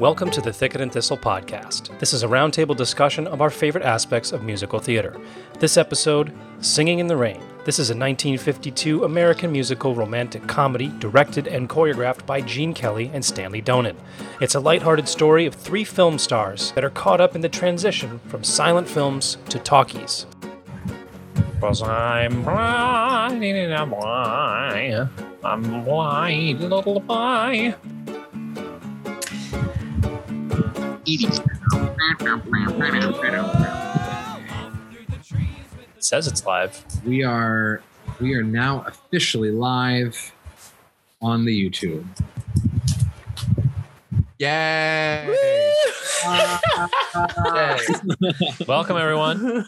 Welcome to the Thicket and Thistle podcast. This is a roundtable discussion of our favorite aspects of musical theater. This episode, Singing in the Rain. This is a 1952 American musical romantic comedy directed and choreographed by Gene Kelly and Stanley Donen. It's a lighthearted story of three film stars that are caught up in the transition from silent films to talkies. Cause I'm blind I'm blind. I'm blind, little boy. It says it's live. We are we are now officially live on the YouTube. Yay! Welcome, everyone.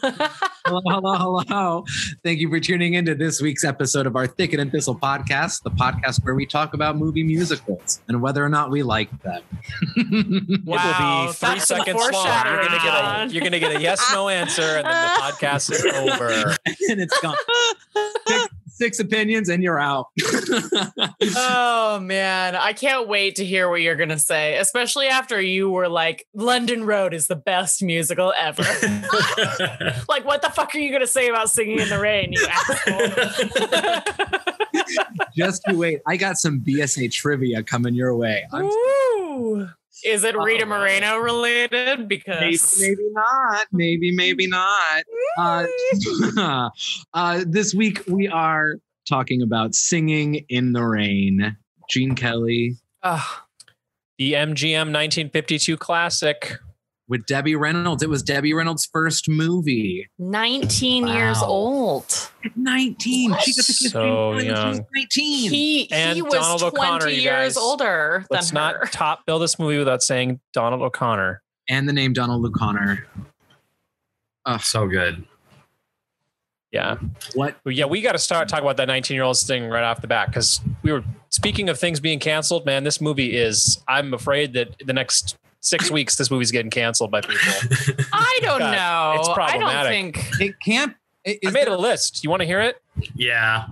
hello, hello, hello. Thank you for tuning into this week's episode of our Thicket and Thistle podcast, the podcast where we talk about movie musicals and whether or not we like them. it will Wow, be three seconds long. You're gonna get a you're gonna get a yes no answer, and then the podcast is over. and it's gone. Six, six opinions and you're out. oh man, I can't wait to hear what you're gonna say, especially after you were like, "London Road is the best musical ever." like, what the fuck are you gonna say about Singing in the Rain, you asshole? Just you wait. I got some BSA trivia coming your way. Is it Rita. Moreno related? Maybe, Because maybe not. Maybe, maybe not. Uh, uh, this week we are talking about singing in the rain. Gene Kelly. The MGM 1952 classic. With Debbie Reynolds. It was Debbie Reynolds' first movie. 19 years old. At 19. She got to So Gene she was young. 19. He And he was Donald 20 O'Connor, years guys. older Let's than her. not top bill this movie without saying Donald O'Connor. and the name Donald O'Connor. Oh, so good. Yeah. what? Yeah, we got to start talking about that 19 year old thing right off the bat because we were speaking of things being canceled. Man, this movie is. I'm afraid that the next six weeks, this movie's getting canceled by people. I don't God, know. it's I don't problematic. think It can't. i- I made there- a list. You want to hear it? yeah.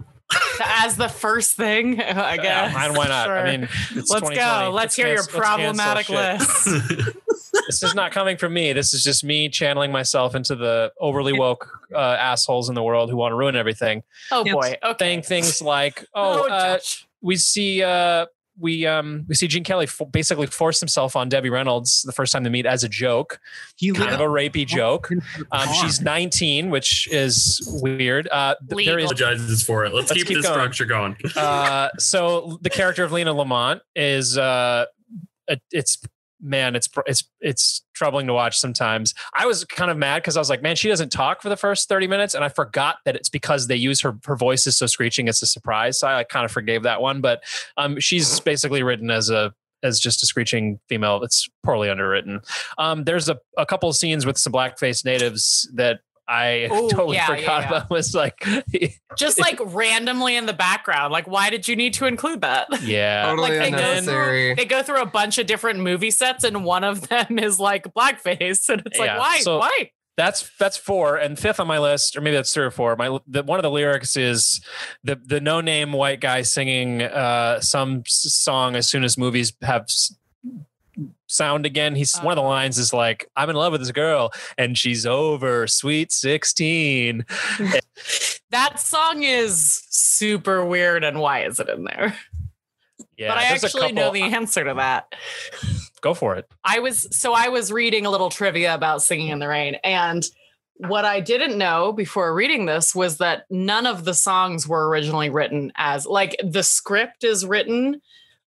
as the first thing, I guess. Yeah, and why not? Sure. I mean, it's let's go. Let's hear your cancel- let's cancel problematic list. This is not coming from me. This is just me channeling myself into the overly woke uh, assholes in the world who want to ruin everything. Oh boy. Okay. Saying things like, "Oh, uh, we see uh we um we see Gene Kelly f- basically force himself on Debbie Reynolds the first time they meet as a joke, He kind of a rapey joke. Um, she's 19, which is weird. Uh, th- there is Apologizes for it. Let's, Let's keep, keep the going. structure going. uh, so the character of Lina Lamont is uh, it's man, it's it's it's troubling to watch sometimes. I was kind of mad because I was like, man, she doesn't talk for the first thirty minutes, and I forgot that it's because they use her her voice is so screeching. It's a surprise, so I like, kind of forgave that one. But um, she's basically written as a as just a screeching female. It's poorly underwritten. Um, there's a, a couple of scenes with some blackface natives that I Ooh, totally yeah, yeah, forgot yeah. about. Was like, just like randomly in the background. Like, why did you need to include that? yeah, Totally Like, they go unnecessary. They go through a bunch of different movie sets, and one of them is like blackface, and it's Yeah, like, why? so- why? That's that's four, and fifth on my list, or maybe that's three or four. My the, one of the lyrics is the the no name white guy singing uh, some song as soon as movies have s- sound again. He's one of the Oh. lines is like, "I'm in love with this girl, and she's over sweet 16. That song is super weird, and why is it in there? Yeah, but I actually know the answer to that. Go for it. I was so I was reading a little trivia about Singing in the Rain and what I didn't know before reading this was that none of the songs were originally written as like the script is written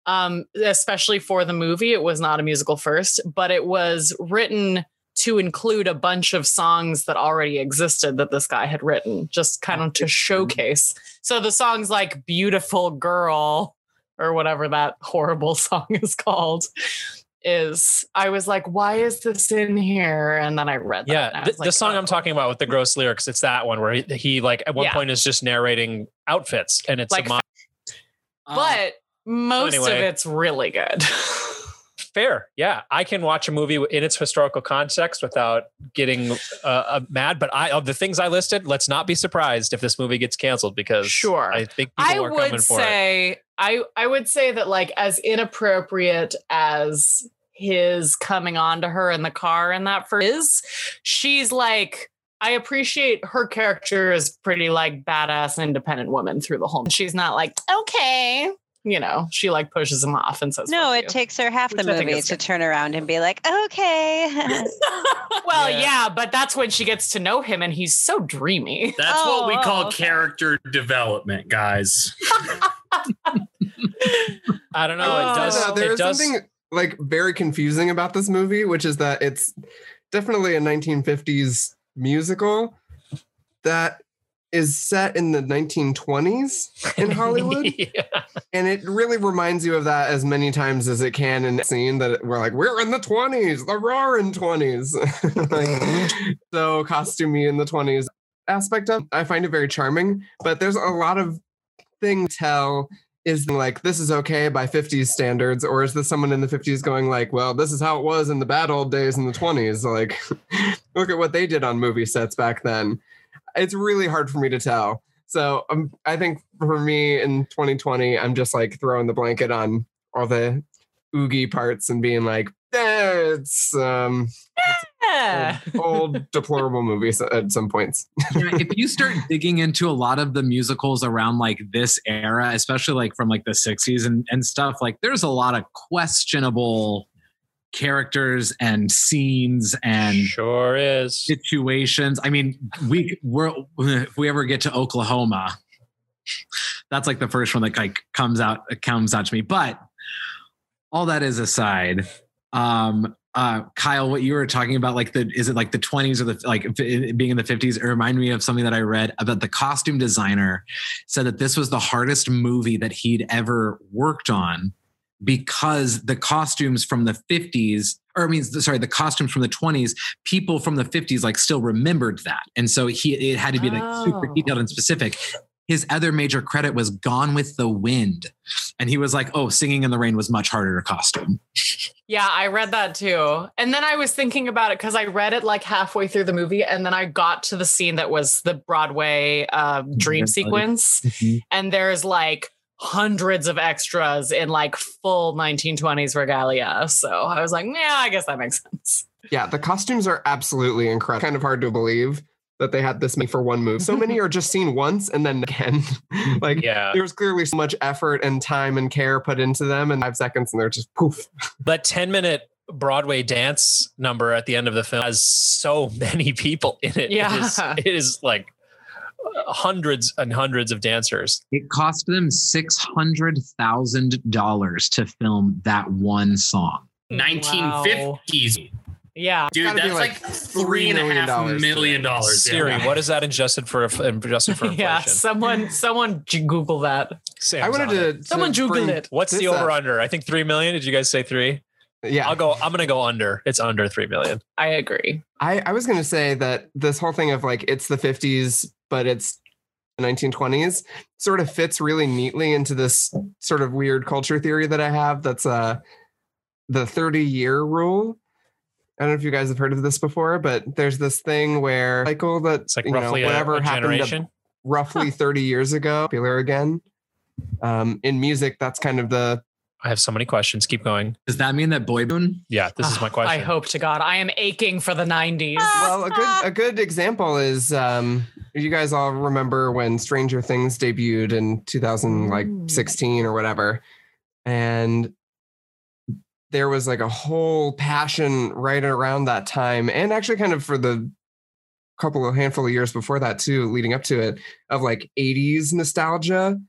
um especially for the movie it was not a musical first but it was written to include a bunch of songs that already existed that this guy had written just kind of to showcase so the songs like beautiful girl or whatever that horrible song is called is I was like, why is this in here? And then I read that. Yeah, the like, song I'm oh. talking about with the gross lyrics, it's that one where he, he like at one Yeah. point is just narrating outfits, and it's Like a mo- Uh, But most of it's really good. fair. Yeah, I can watch a movie in its historical context without getting uh, uh, mad. But I of the things I listed, let's not be surprised if this movie gets canceled because Sure. I think people I are coming would for it. say I I would say that like as inappropriate as his coming on to her in the car and that for is she's like I appreciate her character is pretty like badass independent woman through the whole. She's not like okay, you know. She like pushes him off and says No, it you." takes her half the Which I movie to good. turn around and be like, okay. well, Yeah. yeah. but that's when she gets to know him, and he's so dreamy. That's Oh, what we oh, call oh, okay. character development, guys. I don't know. Oh. It uh, does. No, there it is does. something like very confusing about this movie, which is that it's definitely a 1950s musical that is set in the 1920s in Hollywood. yeah. and it really reminds you of that as many times as it can in scene that we're like, we're in the 20s, the roaring 20s. like, so costumey in the 20s aspect of I find it very charming, but there's a lot of thing tell is like this is okay by 50s standards or is this someone in the 50s going like well this is how it was in the bad old days in the 20s like look at what they did on movie sets back then it's really hard for me to tell so um, i think for me in 2020 i'm just like throwing the blanket on all the oogie parts and being like eh, it's um Yeah. old deplorable movies at some points yeah, if you start digging into a lot of the musicals around like this era, especially like from like the 60s and, and stuff, like there's a lot of questionable characters and scenes and Sure is. situations. I mean, we we're if we ever get to Oklahoma, that's like the first one that like comes out comes out to me. But all that is aside, um, uh, Kyle, what you were talking about, like the is it like the twenties or the like it being in the fifties? It reminded me of something that I read about the costume designer said that this was the hardest movie that he'd ever worked on because the costumes from the 50s or I mean sorry the costumes from the 20s people from the 50s like still remembered that and so he it had to be like super Oh. detailed and specific his other major credit was Gone with the Wind and he was like oh Singing in the Rain was much harder to costume Yeah, I read that too. And then I was thinking about it because I read it like halfway through the movie. And then I got to the scene that was the Broadway um, dream sequence. And there's like hundreds of extras in like full 1920s regalia. So I was like, yeah, I guess that makes sense. Yeah, the costumes are absolutely incredible. Kind of hard to believe that they had this many for one movie. So many are just seen once and then again. like Yeah. there was clearly so much effort and time and care put into them in five seconds and they're just poof. That 10 minute Broadway dance number at the end of the film has so many people in it. Yeah. It is, it is like hundreds and hundreds of dancers. it cost them $600,000 to film that one song Wow. 1950s. Yeah. Dude, that's like like three and a half dollars million dollars. Siri, yeah. what is that adjusted for adjusted for inflation? Yeah. Someone, someone Google that. Sam's I wanted on it. to, to Someone Google bring it. What's the this uh, up. over under? I think 3 million. Did you guys say 3? Yeah. I'll go I'm going to go under. It's under 3 million. I agree. I, I was going to say that this whole thing of like it's the 50s, but it's the 1920s sort of fits really neatly into this sort of weird culture theory that I have. That's uh, the 30 year rule. I don't know if you guys have heard of this before, but there's this thing where cycle that It's like you know, roughly a, whatever a happened generation. roughly 30 years ago, popular again. Um, in music, that's kind of the I have so many questions. Keep going. does that mean that Boy Boone Yeah, this is my Ah, question. I hope to God. I am aching for the 90s. well a good a good example is um you guys all remember when stranger things debuted in 2016 or whatever and there was like a whole passion right around that time and actually kind of for the couple of handful of years before that too leading up to it of like 80s nostalgia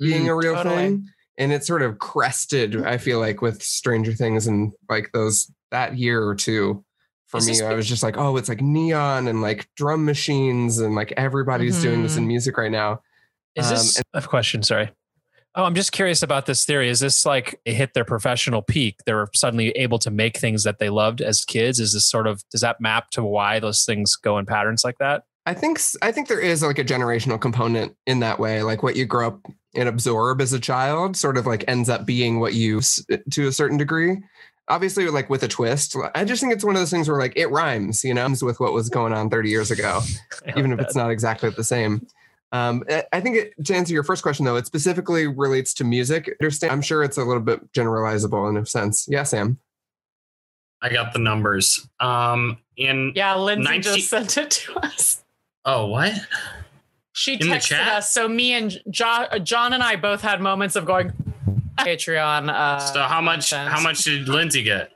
being a real totally. thing and it sort of crested i feel like with stranger things and like those that year or two for Is me this i was just like oh it's like neon and like drum machines and like everybody's doing this in music right now Is Um, this a question? Sorry. Oh, I'm just curious about this theory. Is this like it hit their professional peak? They were suddenly able to make things that they loved as kids. Is this sort of does that map to why those things go in patterns like that? i think I think there is like a generational component in that way like what you grow up and absorb as a child sort of like ends up being what you to a certain degree obviously like with a twist i just think it's one of those things where like it rhymes you know with what was going on 30 years ago even if it's not exactly the same. Um, I- I think it, to answer your first question, though, it specifically relates to music. Understand? I'm sure it's a little bit generalizable in a sense. Yeah, Sam. I got the numbers. Um, in Yeah, Lindsay 19 just sent it to us. oh what? She In the texted chat? us. So me and jo- John and I both had moments of going Patreon. Uh, So how much? content. How much did Lindsay get?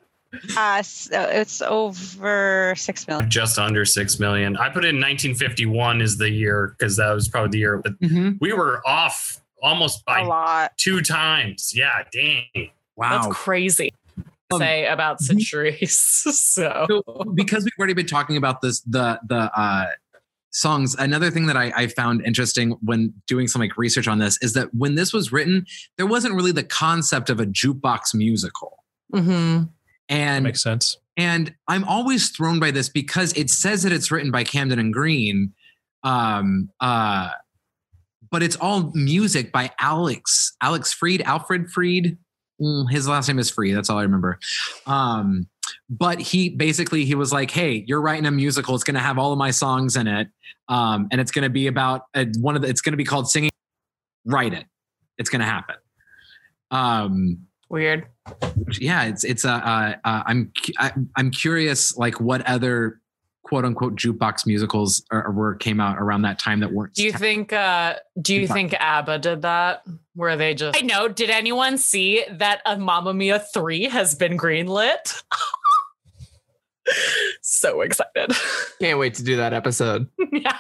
Uh, so it's over six million. Just under six million. I put in 1951 is the year because that was probably the year. But we were off almost A by lot. two times. Yeah, dang. Wow. That's crazy. Um, say about centuries. so so because we've already been talking about this the the uh songs another thing that I, I found interesting when doing some like research on this is that when this was written there wasn't really the concept of a jukebox musical Mhm. and Makes sense. and i'm always thrown by this because it says that it's written by comden and green um uh but it's all music by alex alex freed alfred freed Mm, his last name is free that's all i remember um but he basically he was like hey you're writing a musical it's going to have all of my songs in it um and it's going to be about uh, one of the it's going to be called singing write it it's going to happen um weird. yeah it's it's uh, uh, uh i'm cu- I, i'm curious like what other quote unquote jukebox musicals are, were came out around that time that weren't Do you think uh do you think ABBA did that? Where they just I know, did anyone see that a Mamma Mia 3 has been greenlit? so excited. Can't wait to do that episode. yeah.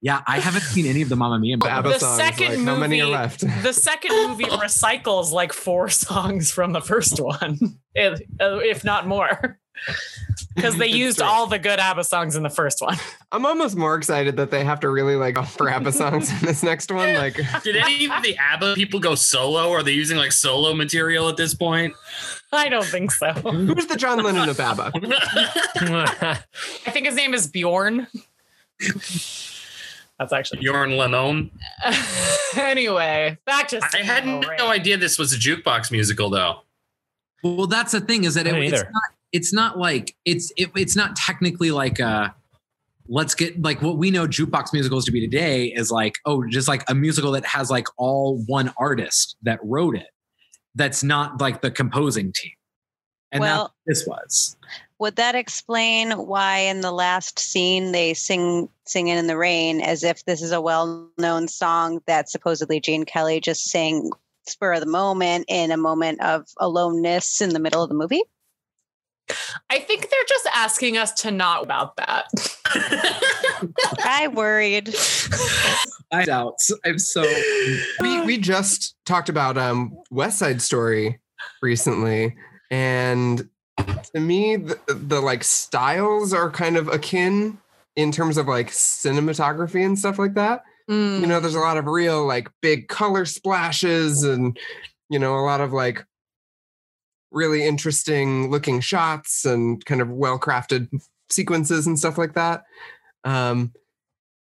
yeah i haven't seen any of the Mamma Mia The ABBA The songs, second like, how many are left? The second movie recycles like four songs from the first one, if, uh, if not more. Because they used true. all the good ABBA songs in the first one. I'm almost more excited that they have to really like offer ABBA songs in this next one. Like, Did any of the ABBA people go solo? Are they using like solo material at this point? I don't think so. who's the John Lennon of ABBA? I think his name is Bjorn. That's actually Bjorn Lennon. anyway. Back to I had Singing in no idea this was a jukebox musical though. well that's the thing is that it, it's not it's not like it's it, it's not technically like a. let's get like what we know jukebox musicals to be today is like oh just like a musical that has like all one artist that wrote it that's not like the composing team and Well- this was Would that explain why in the last scene they sing "Singing in the Rain" as if this is a well-known song that supposedly Gene Kelly just sang spur of the moment in a moment of aloneness in the middle of the movie? I think they're just asking us to not about that. I worried. i doubt i'm so we we just talked about um West Side Story recently, and to me, the, the like styles are kind of akin in terms of like cinematography and stuff like that. Mm. You know, there's a lot of real like big color splashes and you know a lot of like really interesting looking shots and kind of well crafted sequences and stuff like that. Um,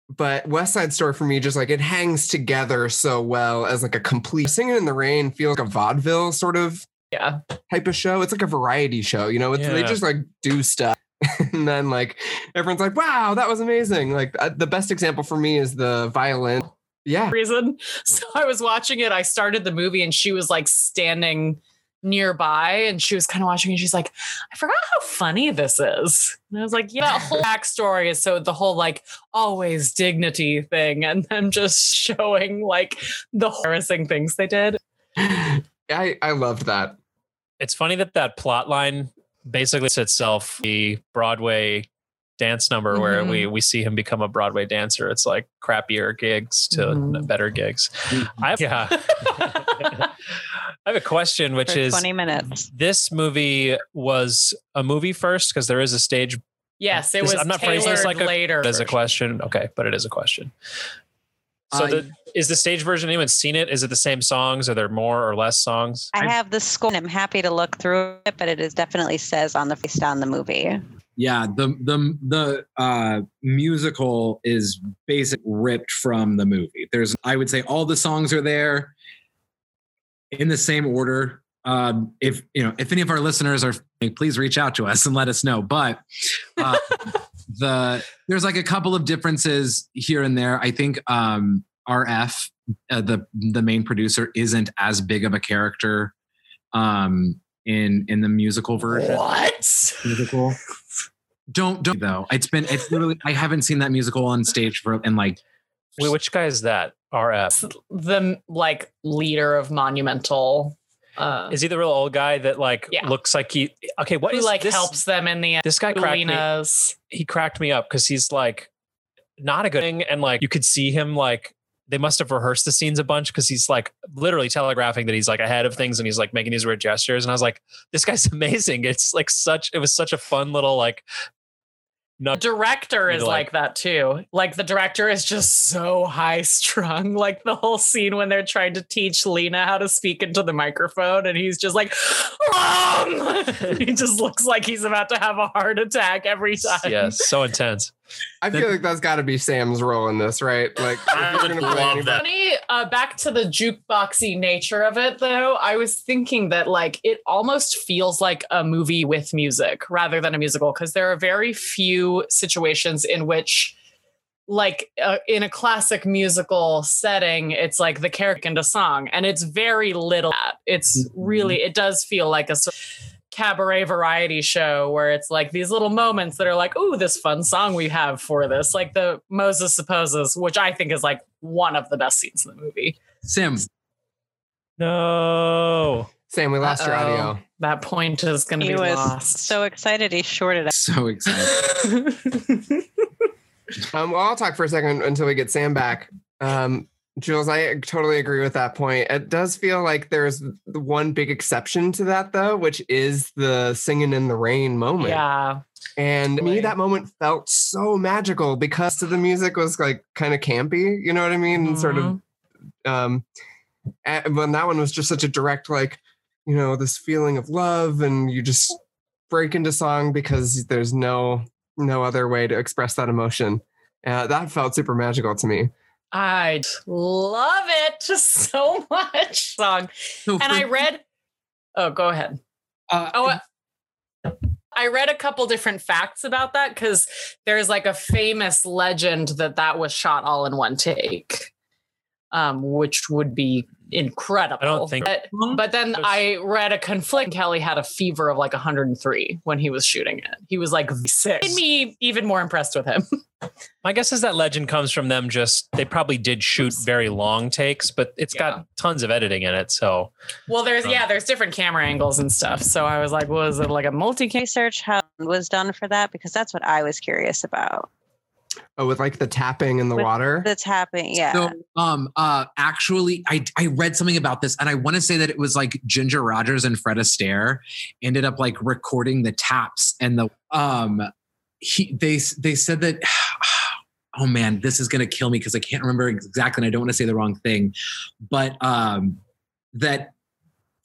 but West Side Story for me just like it hangs together so well as like a complete Singing in the Rain feels like a vaudeville sort of yeah. type of show. It's like a variety show, you know. It's they just like do stuff, and then like everyone's like, "Wow, that was amazing!" Like uh, the best example for me is the violin. Yeah, reason. So I was watching it. I started the movie and she was like standing nearby and she was kind of watching and she's like, I forgot how funny this is. And I was like, yeah, that whole backstory is so the whole like always dignity thing and then just showing like the embarrassing things they did. I I loved that. It's funny that that plot line basically is itself the Broadway dance number where Mhm. we we see him become a Broadway dancer. It's like crappier gigs to Mhm. better gigs. I yeah. I have a question, which for is 20 minutes. this movie was a movie first because there is a stage Yes, it This- was I'm not phrasing this like a- later. as a question. Okay, but it is a question. So Uh, the is the stage version anyone seen it? Is it the same songs? Are there more or less songs? I have the score and I'm happy to look through it, but it is definitely says on the face on the movie. yeah the the the uh musical is basically ripped from the movie there's i would say all the songs are there in the same order um if you know if any of our listeners are please reach out to us and let us know but uh, the there's like a couple of differences here and there i think um rf uh, the the main producer isn't as big of a character um in in the musical version. What? Musical. Don't don't though. It's been it's literally I haven't seen that musical on stage for in like Wait, which guy is that? RF. The like leader of Monumental. Uh, Is he the real old guy that like Yeah. looks like he? Okay, what who is like this? helps them in the This guy cracked me. He cracked me up because he's like not a good thing, and like you could see him like they must have rehearsed the scenes a bunch because he's like literally telegraphing that he's like ahead of things and he's like making these weird gestures, and I was like, this guy's amazing. It's like such. It was such a fun little like. The Not director is like- like that too. Like the director is just so high strung. Like the whole scene when they're trying to teach Lina how to speak into the microphone, and he's just like, um, he just looks like he's about to have a heart attack every time. yeah, so intense. I feel like that's got to be Sam's role in this, right? Like, I would love anybody- that. Funny, uh, back to the jukeboxy nature of it, though. I was thinking that like it almost feels like a movie with music rather than a musical because there are very few situations in which, like uh, in a classic musical setting, it's like the character into song, and it's very little. that. It's really it does feel like a sort of cabaret variety show where it's like these little moments that are like, oh, this fun song we have for this, like the Moses supposes, which I think is like one of the best scenes in the movie. Sim. No. Sam, we lost your Uh-oh. audio. That point is going to be was lost. so excited he shorted out. So excited. Um, well, I'll talk for a second until we get Sam back. Um, Jules, I totally agree with that point. It does feel like there's one big exception to that, though, which is the singing in the rain moment. yeah. And to me, that moment felt so magical because the music was like kind of campy. You know what I mean? And Sort of. Mhm. Um, and when that one was just such a direct, like, you know, this feeling of love, and you just break into song because there's no no other way to express that emotion. Uh, that felt super magical to me. I love it so much. Song. So And I read, oh, go ahead. uh, Oh, I- I read a couple different facts about that because there's like a famous legend that that was shot all in one take, um, which would be incredible. I don't think- But, but then There's- I read a conflict. Kelly had a fever of like 103 when he was shooting it. He was like six. Made me even more impressed with him. My guess is that legend comes from them just they probably did shoot very long takes, but it's Yeah. got tons of editing in it. So Well, there's Um, yeah, there's different camera angles and stuff. So I was like, was it like a multi? Research how was done for that because that's what I was curious about. Oh, with like the tapping in the With water. The tapping, Yeah. So, um, uh, actually, I I read something about this, and I want to say that it was like Ginger Rogers and Fred Astaire ended up like recording the taps and the um, he they they said that. Oh man, this is gonna kill me because I can't remember exactly, and I don't want to say the wrong thing, but um, that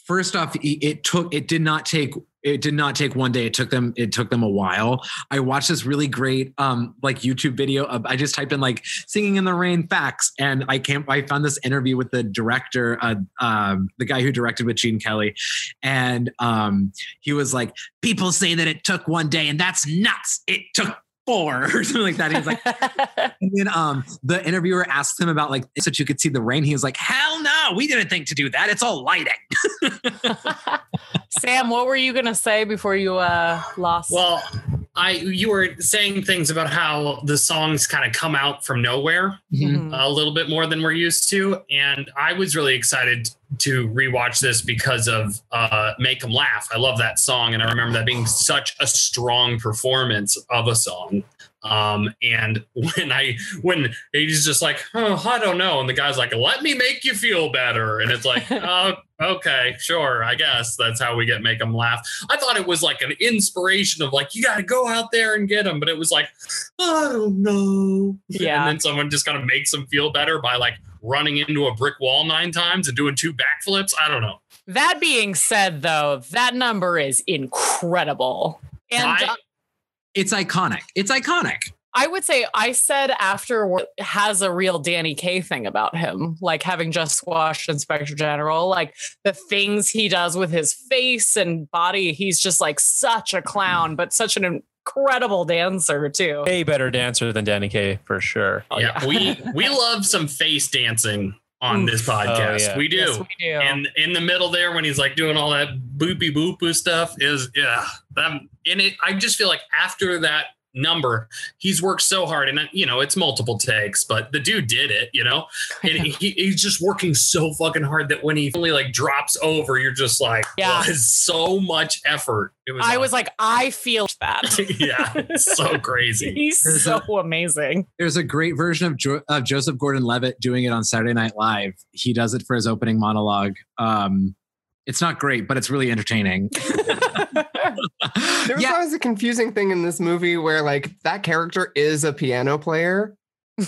first off, it, it took it did not take it did not take one day. It took them it took them a while. I watched this really great um like YouTube video of I just typed in like singing in the rain facts and I can't I found this interview with the director uh um the guy who directed with Gene Kelly and um he was like people say that it took one day and that's nuts. It took four or something like that. He was like and then um the interviewer asked him about like so that you could see the rain. He was like, Hell no, we didn't think to do that. It's all lighting. Sam, what were you gonna say before you uh lost? Well, I you were saying things about how the songs kind of come out from nowhere Mhm. a little bit more than we're used to, and I was really excited to rewatch this because of uh, "Make 'Em Laugh." I love that song, and I remember that being such a strong performance of a song. Um, and when I when he's just like, oh, I don't know, and the guy's like, let me make you feel better, and it's like, oh, okay, sure, I guess that's how we get make them laugh. I thought it was like an inspiration of like, you got to go out there and get them, but it was like, I don't know, Yeah. and then someone just kind of makes them feel better by like running into a brick wall nine times and doing two backflips. I don't know. That being said, though, that number is incredible. And I- uh, It's iconic. It's iconic. I would say I said after has a real Danny Kaye thing about him, like having just watched Inspector General, like the things he does with his face and body. He's just like such a clown, but such an incredible dancer too. a better dancer than Danny Kaye for sure. Oh, yeah, yeah. we we love some face dancing on this oh, podcast. yeah. We do. Yes, we do. And in the middle there, when he's like doing all that boopy boopoo stuff, is yeah. That in it, I just feel like after that number, he's worked so hard, and you know it's multiple takes, but the dude did it, you know, and he, he's just working so fucking hard that when he finally like drops over, you're just like, Yeah. yeah, so much effort. It was. I was like, I feel that. yeah, so crazy. He's There's so amazing. There's a great version of, jo- of Joseph Gordon-Levitt doing it on Saturday Night Live. He does it for his opening monologue. Um, it's not great, but it's really entertaining. There was yeah, always a confusing thing in this movie where like that character is a piano player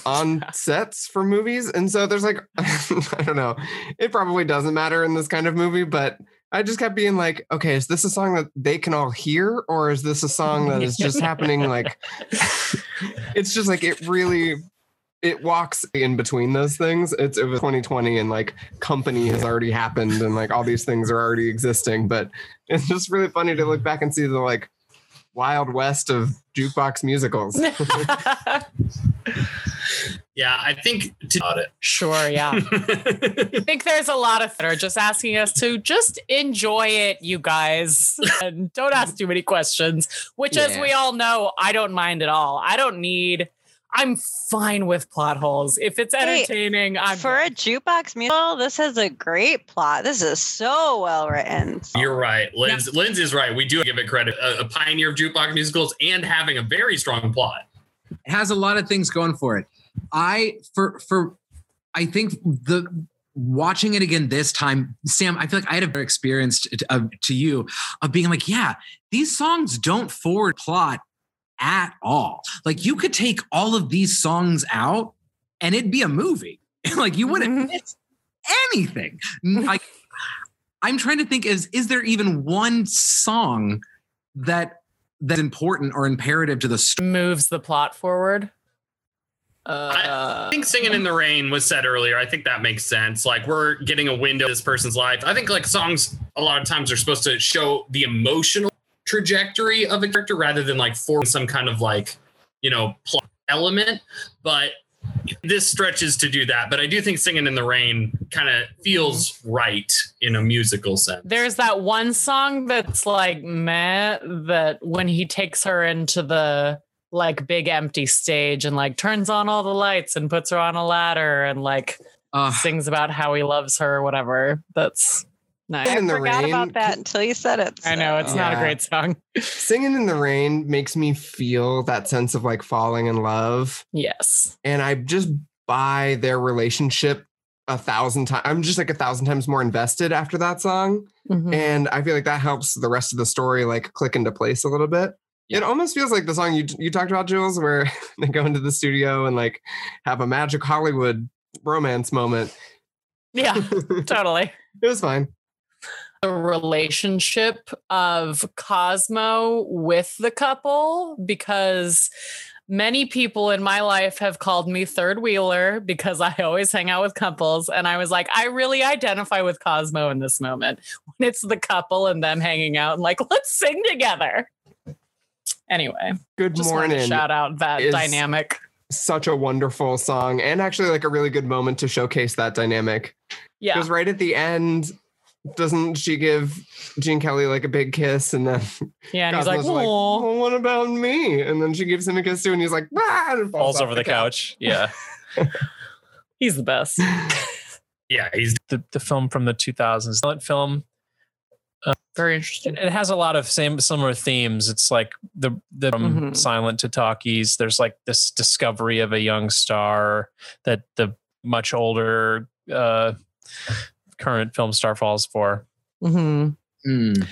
on sets for movies. And so there's like I don't know. It probably doesn't matter in this kind of movie, but I just kept being like, okay, is this a song that they can all hear? Or is this a song that is just happening like it's just like it really it walks in between those things. It's it was 2020 and like company has already happened and like all these things are already existing. But it's just really funny to look back and see the like wild west of jukebox musicals. Yeah, I think to about it. sure, yeah. I think there's a lot of that are just asking us to just enjoy it, you guys, and don't ask too many questions. Which, as we all know, I don't mind at all. I don't need. I'm fine with plot holes. If it's Hey, entertaining, I'm For a jukebox musical, this has a great plot. This is so well written. You're right. Linz, Linz is right. We do give it credit. A, a pioneer of jukebox musicals and having a very strong plot. it has a lot of things going for it. I for for I think the watching it again this time, Sam, I feel like I had a very experience to, uh, to you of being like, yeah, these songs don't forward plot at all. Like you could take all of these songs out and it'd be a movie. like you wouldn't miss anything. Like I'm trying to think is is there even one song that that's important or imperative to the story? moves the plot forward. Uh, I think singing in the rain was said earlier. I think that makes sense. Like we're getting a window of this person's life. I think like songs a lot of times are supposed to show the emotional trajectory of a character rather than like form some kind of like, you know, plot element. But this stretches to do that. But I do think singing in the rain kind of feels right in a musical sense. There's that one song that's like meh that when he takes her into the like big empty stage and like turns on all the lights and puts her on a ladder and like Uh, sings about how he loves her or whatever. That's nice. In the Forgot rain. about that until you said it. I know it's not a great song. Singing in the rain makes me feel that sense of like falling in love. Yes. And I just buy their relationship a thousand times. I'm just like a thousand times more invested after that song. Mhm. And I feel like that helps the rest of the story like click into place a little bit. It almost feels like the song you you talked about, Jules, where they go into the studio and like have a magic Hollywood romance moment. Yeah, totally. it was fine. The relationship of Cosmo with the couple because many people in my life have called me third wheeler because I always hang out with couples. And I was like, I really identify with Cosmo in this moment when it's the couple and them hanging out and like, let's sing together. Anyway, Good morning. shout out that is- dynamic. Such a wonderful song, and actually like a really good moment to showcase that dynamic. Yeah. Because right at the end, doesn't she give Gene Kelly like a big kiss, and then Yeah. And he's like, Cosmo's "Aw." well, what about me? And then she gives him a kiss too, and he's like, ah, and Falls off over the couch. Yeah. he's the best. Yeah, he's the, the film from the 2000s. Silent film. Very interesting. it has a lot of same similar themes. It's like the the from Mhm. silent to talkies. There's like this discovery of a young star that the much older uh, current film star falls for. hmm mm.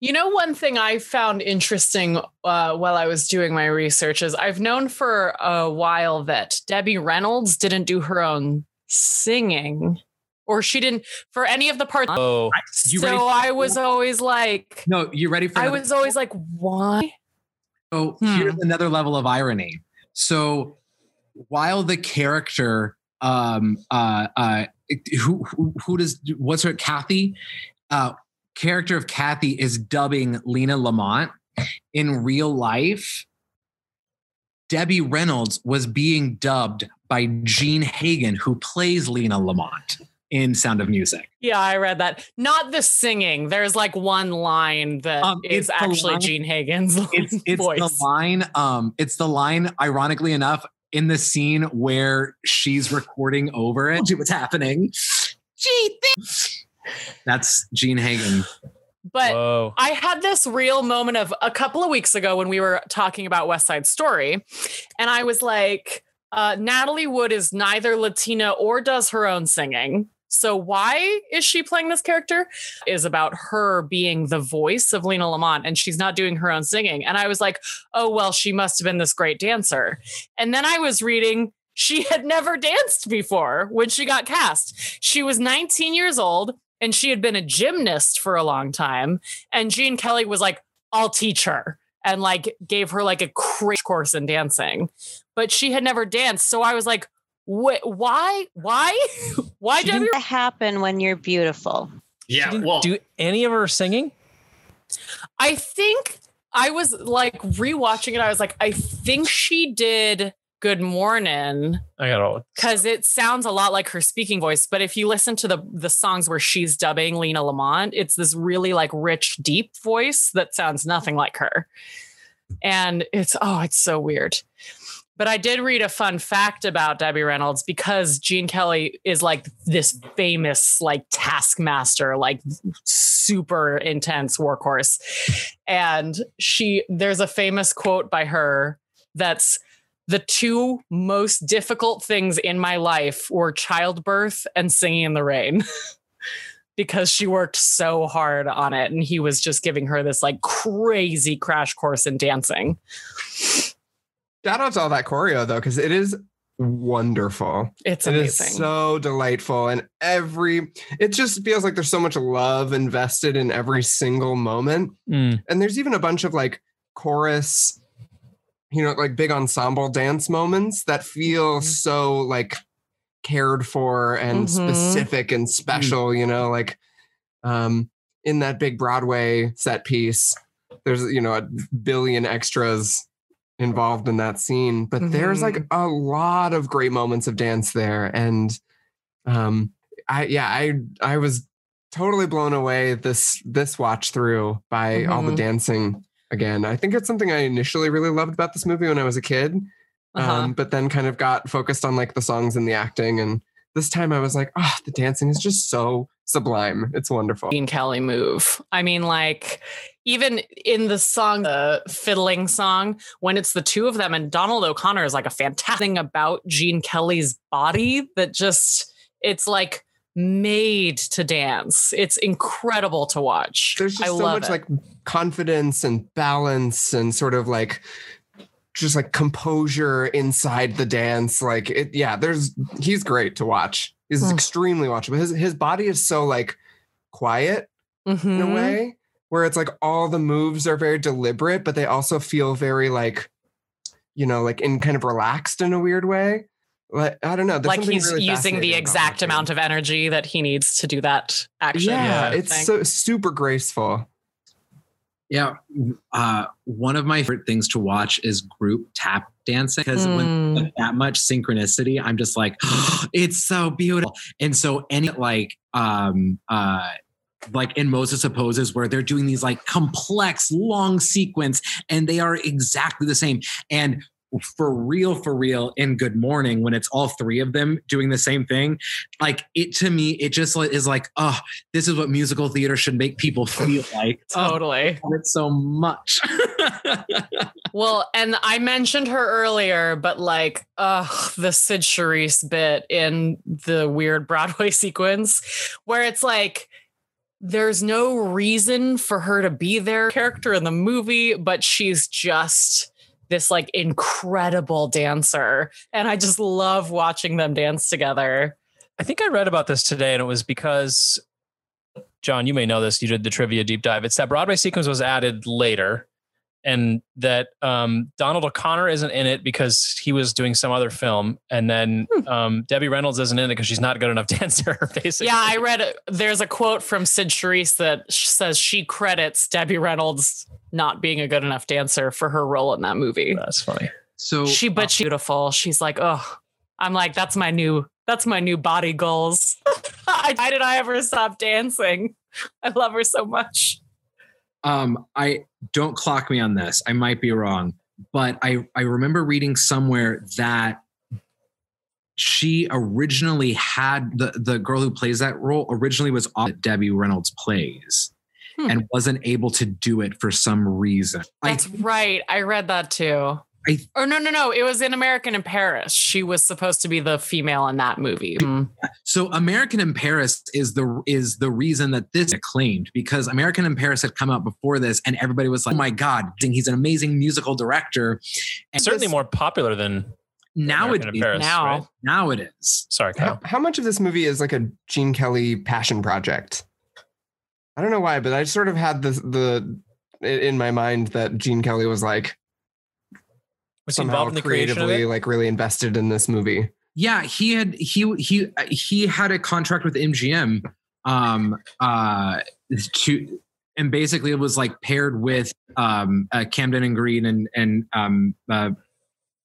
You know, one thing I found interesting uh, while I was doing my research is I've known for a while that Debbie Reynolds didn't do her own singing, or she didn't for any of the parts. Oh, You so ready? I was always like, No, you ready for? I another- was always like, why? So Hmm. here's another level of irony. So while the character, um, uh, uh, who, who, who does, what's her, Kathy, uh, character of Kathy is dubbing Lina Lamont in real life. Debbie Reynolds was being dubbed by Jean Hagen, who plays Lina Lamont in Sound of Music. Yeah, I read that. Not the singing. There's like one line that Um, is it's actually line- Jean Hagen's It's it's voice. the line. Um, it's the line. Ironically enough, in the scene where she's recording over it, what's happening? Gee, thanks. That's Jean Hagen. but Whoa. I had this real moment of a couple of weeks ago when we were talking about West Side Story, and I was like, uh, Natalie Wood is neither Latina or does her own singing. So why is she playing this character? Is about her being the voice of Lina Lamont and she's not doing her own singing. And I was like, oh well, she must have been this great dancer. And then I was reading she had never danced before when she got cast. She was 19 years old and she had been a gymnast for a long time. And Gene Kelly was like, I'll teach her and like gave her like a crash course in dancing. But she had never danced. So I was like, Wh- why? Why? why She Debbie? didn't- What happen when you're beautiful? Yeah. She didn't Well, do any of her singing? I think I was like rewatching it. I was like, I think she did Good Morning I got all. because it sounds a lot like her speaking voice. But if you listen to the the songs where she's dubbing Lina Lamont, it's this really like rich, deep voice that sounds nothing like her. And it's oh, it's so weird. But I did read a fun fact about Debbie Reynolds because Gene Kelly is like this famous like taskmaster, like super intense workhorse. And she there's a famous quote by her that's the two most difficult things in my life were childbirth and singing in the rain. because she worked so hard on it and he was just giving her this like crazy crash course in dancing. Shout out to all that choreo though, because it is wonderful. It's It is amazing. so delightful, and every it just feels like there's so much love invested in every single moment. Mm. And there's even a bunch of like chorus, you know, like big ensemble dance moments that feel Mhm. so like cared for and Mhm. specific and special. You know, like um in that big Broadway set piece, there's you know a billion extras involved in that scene but there's like a lot of great moments of dance there and um i yeah i i was totally blown away this this watch through by all the Mhm. dancing again i think it's something i initially really loved about this movie when i was a kid Uh-huh. um but then kind of got focused on like the songs and the acting and this time i was like oh the dancing is just so sublime it's wonderful Gene Kelly move. I mean, like, even in the song, the fiddling song, when it's the two of them and Donald O'Connor is like a fantastic thing about Gene Kelly's body that just, it's like made to dance. It's incredible to watch. there's just I so much it. like confidence and balance and sort of like just like composure inside the dance like it yeah there's he's great to watch he's Mm. extremely watchable his his body is so like quiet in a Mhm. way where it's like all the moves are very deliberate but they also feel very like you know like in kind of relaxed in a weird way like i don't know like he's really using the exact amount of energy that he needs to do that action. yeah, Yeah, it's thing. so super graceful Yeah. Uh, one of my favorite things to watch is group tap dancing because when Mm. with that much synchronicity, I'm just like, it's so beautiful. And so any like um uh like in Moses Supposes where they're doing these like complex long sequence and they are exactly the same. And for real, for real, in Good Morning, when it's all three of them doing the same thing, like it to me, it just is like, oh, this is what musical theater should make people feel like. Oh, Totally. love it so much. Well, and I mentioned her earlier, but like, uh, the Cyd Charisse bit in the weird Broadway sequence, where it's like, there's no reason for her to be their character in the movie, but she's just this like incredible dancer. And I just love watching them dance together. I think I read about this today, and it was because John, you may know this. You did the trivia deep dive. It's that Broadway sequence was added later, and that um, Donald O'Connor isn't in it because he was doing some other film, and then um, Debbie Reynolds isn't in it because she's not a good enough dancer. Basically, Yeah, I read there's a quote from Cyd Charisse that says she credits Debbie Reynolds not being a good enough dancer for her role in that movie. That's funny. So she but she's beautiful. She's like, oh, I'm like, that's my new that's my new body goals. Why did I ever stop dancing? I love her so much. um i don't clock me on this i might be wrong but i i remember reading somewhere that she originally had the the girl who plays that role originally was on debbie reynolds plays Hmm. and wasn't able to do it for some reason I, That's right. I read that too. I- or no, no, no. It was in American in Paris. She was supposed to be the female in that movie. Mm. so american in paris is the is the reason that this acclaimed because american in paris had come out before this and everybody was like oh my god he's an amazing musical director and Certainly this- more popular than now it American in Paris, now. right? now it is Sorry, Kyle. How, how much of this movie is like a Gene Kelly passion project? I don't know why, but I sort of had this the in my mind that Gene Kelly was like Was somehow involved in the creatively like really invested in this movie. Yeah, he had he he he had a contract with MGM um uh to and basically it was like paired with um uh, Comden and Green and and um uh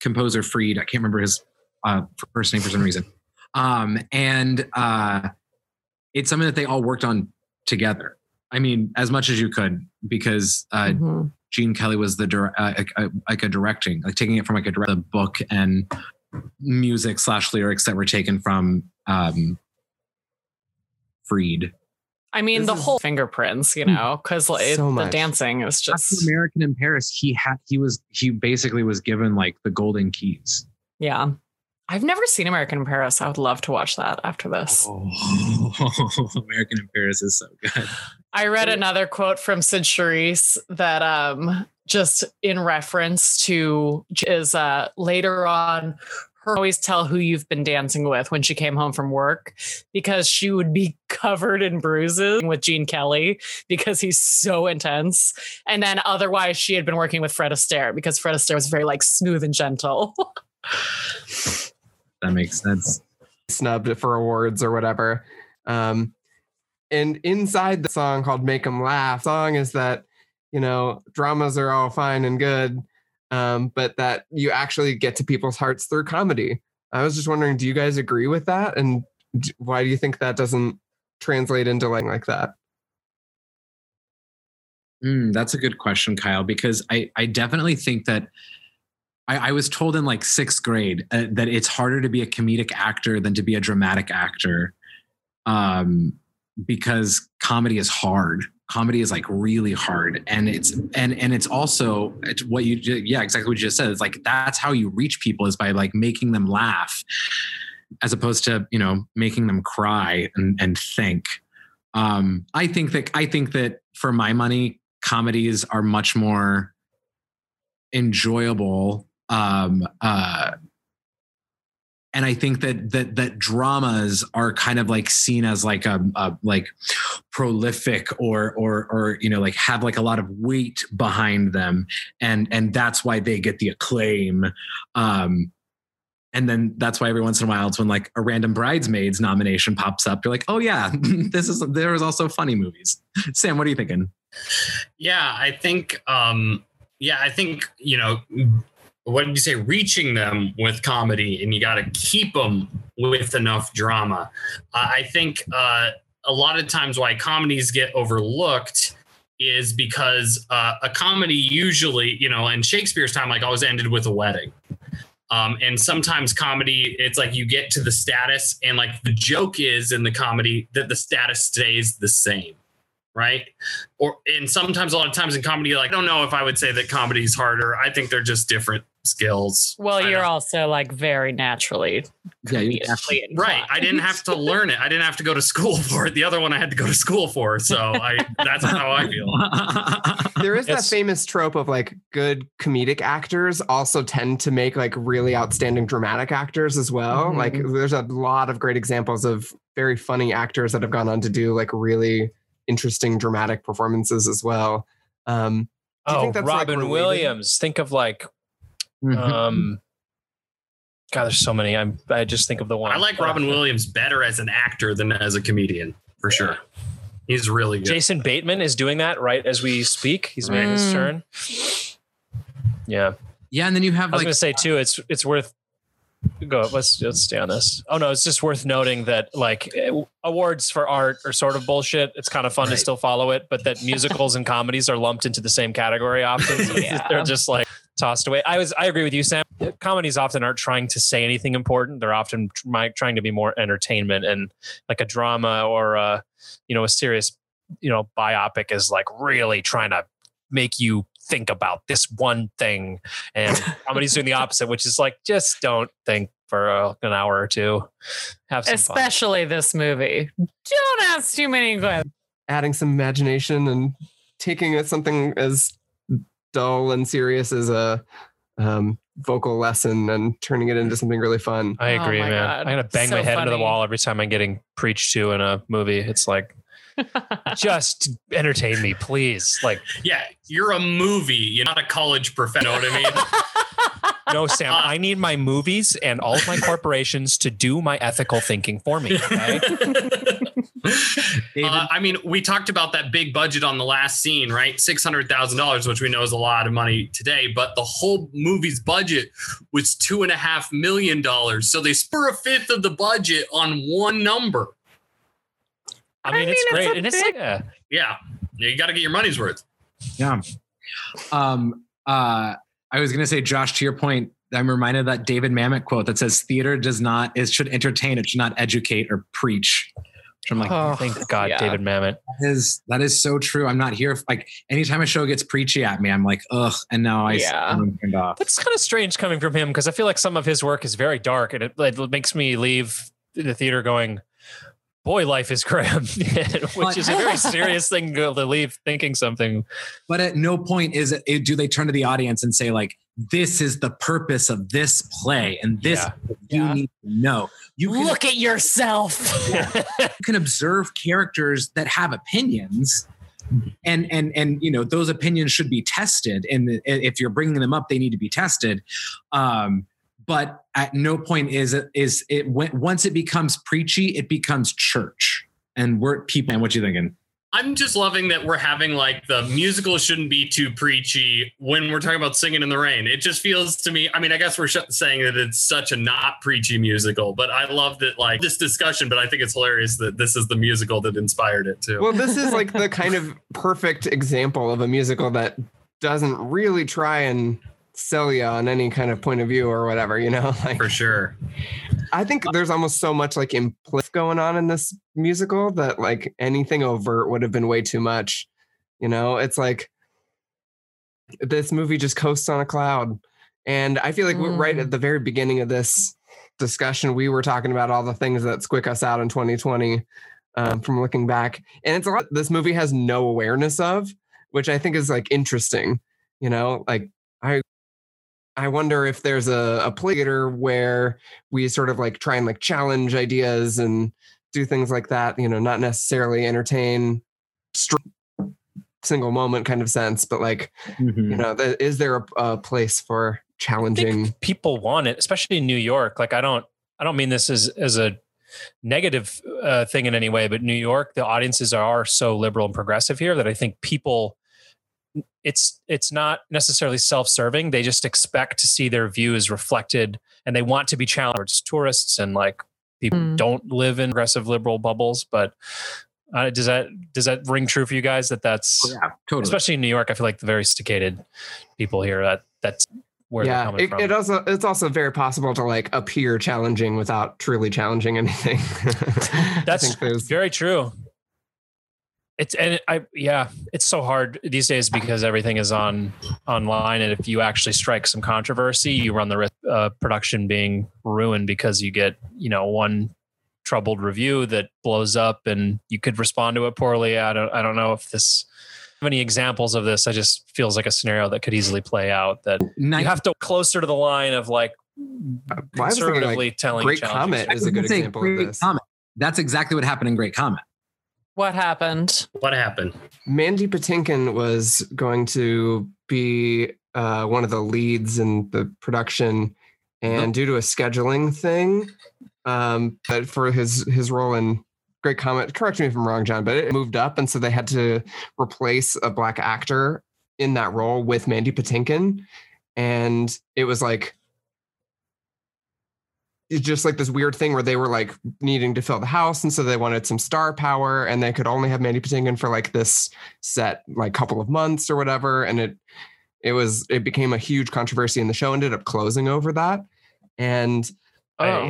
composer Freed. I can't remember his uh first name for some reason. Um and uh it's something that they all worked on together. I mean, as much as you could because uh Mhm. Gene Kelly was the dir- uh, like, a, like a directing, like taking it from like a direct, the book and music slash lyrics that were taken from um, Freed. I mean, This the is- whole fingerprints, you know, because So the dancing is After just, American in Paris, he had he was he basically was given like the golden keys. yeah. I've never seen American in Paris. I would love to watch that after this. Oh, American in Paris is so good. I read another quote from Cyd Charisse that um just in reference to is uh later on her always tell who you've been dancing with when she came home from work because she would be covered in bruises with Gene Kelly because he's so intense. And then otherwise she had been working with Fred Astaire because Fred Astaire was very like smooth and gentle. That makes sense. snubbed for awards or whatever. Um, and inside the song called "Make 'Em Laugh," song is that you know dramas are all fine and good, um, but that you actually get to people's hearts through comedy. I was just wondering, do you guys agree with that? And why do you think that doesn't translate into like like that? Mm, that's a good question, Kyle, because I, I definitely think that I, I was told in like sixth grade uh, that it's harder to be a comedic actor than to be a dramatic actor um, because comedy is hard. Comedy is like really hard, and it's and and it's also it's what you yeah exactly what you just said. It's like that's how you reach people is by like making them laugh, as opposed to you know making them cry and and think. Um, I think that I think that for my money, comedies are much more enjoyable um uh and i think that that that dramas are kind of like seen as like a, a like prolific or or or you know like have like a lot of weight behind them. And and that's why they get the acclaim. Um and then that's why every once in a while it's when like a random bridesmaids nomination pops up. You're like oh yeah this is there is also funny movies. Sam what are you thinking? Yeah, I think um yeah, I think, you know, what did you say reaching them with comedy and you got to keep them with enough drama. Uh, I think uh a lot of times why comedies get overlooked is because uh, a comedy usually, you know, in Shakespeare's time like always ended with a wedding. Um, and sometimes comedy, it's like you get to the status, and like the joke is in the comedy that the status stays the same right? Or and sometimes a lot of times in comedy, like I don't know if I would say that comedy is harder. I think they're just different skills. Well, I you're also like very naturally yeah you comedically right. I didn't have to learn it. I didn't have to go to school for it. The other one I had to go to school for. So I that's how I feel. There is Yes. that famous trope of like good comedic actors also tend to make like really outstanding dramatic actors as well. Mhm. Like there's a lot of great examples of very funny actors that have gone on to do like really interesting dramatic performances as well. Um, Do you Oh, think that's, like, Robin related? Williams. Think of like Mhm. um God, there's so many. I'm I just think of the one. I like Robin Williams better as an actor than as a comedian for sure. He's really good. Jason Bateman is doing that right as we speak. He's made his Mm. turn. Yeah. Yeah, and then you have I was like gonna say too, it's it's worth go. Let's let's stay on this. Oh no, it's just worth noting that like eh, awards for art are sort of bullshit. It's kind of fun to still follow it, but that musicals and comedies are lumped into the same category often. So Yeah. They're just like tossed away. I was I agree with you, Sam. Comedies often aren't trying to say anything important. They're often try, trying to be more entertainment and like a drama or a you know a serious you know biopic is like really trying to make you think about this one thing and comedy's doing the opposite which is like just don't think for uh, an hour or two have some fun. Especially this movie. Don't ask too many questions. adding some imagination and taking something as dull and serious as a um, vocal lesson and turning it into something really fun. i Oh agree my man God. i'm gonna bang So my head into the wall every time i'm getting preached to in a movie it's like just entertain me please like Yeah, you're a movie. You're not a college professor. You know what I mean? no sam i need my movies and all of my corporations to do my ethical thinking for me okay? Uh, I mean, we talked about that big budget on the last scene, right? Six hundred thousand dollars, which we know is a lot of money today. But the whole movie's budget was two and a half million dollars. So they spur a fifth of the budget on one number. i I mean it's it's great and it's like yeah. Yeah, you got to get your money's worth. yeah. Um uh I was gonna say, Josh, to your point, I'm reminded of that David Mamet quote that says theater does not it should entertain, it should not educate or preach. Which I'm like, Oh, thank god yeah. david mamet that is that is so true. I'm not here if, like anytime a show gets preachy at me, I'm like, ugh, and now I Yeah. I'm turned off. That's kind of strange coming from him because I feel like some of his work is very dark and it, it makes me leave the theater going, boy, life is grim, which is a very serious thing to leave thinking something. But at no point is it do they turn to the audience and say, like, this is the purpose of this play and this Yeah. you Yeah. need to know. You can, Look at yourself. you can observe characters that have opinions and and and you know those opinions should be tested and if you're bringing them up they need to be tested um but at no point is it is it when, once it becomes preachy it becomes church and we're people and what you thinking I'm just loving that we're having like the musical shouldn't be too preachy when we're talking about singing in the rain. It just feels to me. I mean, I guess we're sh- saying that it's such a not preachy musical, but I love that like this discussion. But I think it's hilarious that this is the musical that inspired it too. Well, this is like the kind of perfect example of a musical that doesn't really try and sell you on any kind of point of view or whatever, you know? Like For sure. I think there's almost so much like implicit going on in this musical that like anything overt would have been way too much. You know, it's like this movie just coasts on a cloud. And I feel like we're right at the very beginning of this discussion, we were talking about all the things that squick us out in 2020 um, from looking back. And it's a lot this movie has no awareness of, which I think is like interesting. You know, like I wonder if there's a, a play later where we sort of like try and like challenge ideas and do things like that, you know, not necessarily entertain single moment kind of sense, but like, Mm-hmm. you know, th- is there a, a place for challenging? people want it, especially in New York. Like I don't, I don't mean this as as a negative uh, thing in any way, but New York, the audiences are so liberal and progressive here that I think people, it's it's not necessarily self-serving. They just expect to see their views reflected, and they want to be challenged. It's tourists and like people Mm. don't live in progressive liberal bubbles, but. Uh, does that does that ring true for you guys? That that's yeah totally especially in New York. I feel like the very sesticated people here. That that's where yeah, it, it also it's also very possible to like appear challenging without truly challenging anything. That's very true. It's and I yeah, it's so hard these days because everything is on online, and if you actually strike some controversy, you run the risk of production being ruined because you get you know one troubled review that blows up, and you could respond to it poorly. I don't I don't know if this have any examples of this. I just feels like a scenario that could easily play out. That Ni- you have to closer to the line of like uh, well, I was thinking, like, conservatively telling Great Comet is a good I was example of this. Comet. that's exactly what happened in great comet what happened? What happened? Mandy Patinkin was going to be uh, one of the leads in the production, and due to a scheduling thing, um, but for his his role in Great Comet, correct me if I'm wrong, John, but it moved up, and so they had to replace a black actor in that role with Mandy Patinkin. and it was like it's just like this weird thing where they were like needing to fill the house and so they wanted some star power and they could only have Mandy Patinkin for like this set like couple of months or whatever and it it was it became a huge controversy and the show ended up closing over that and um,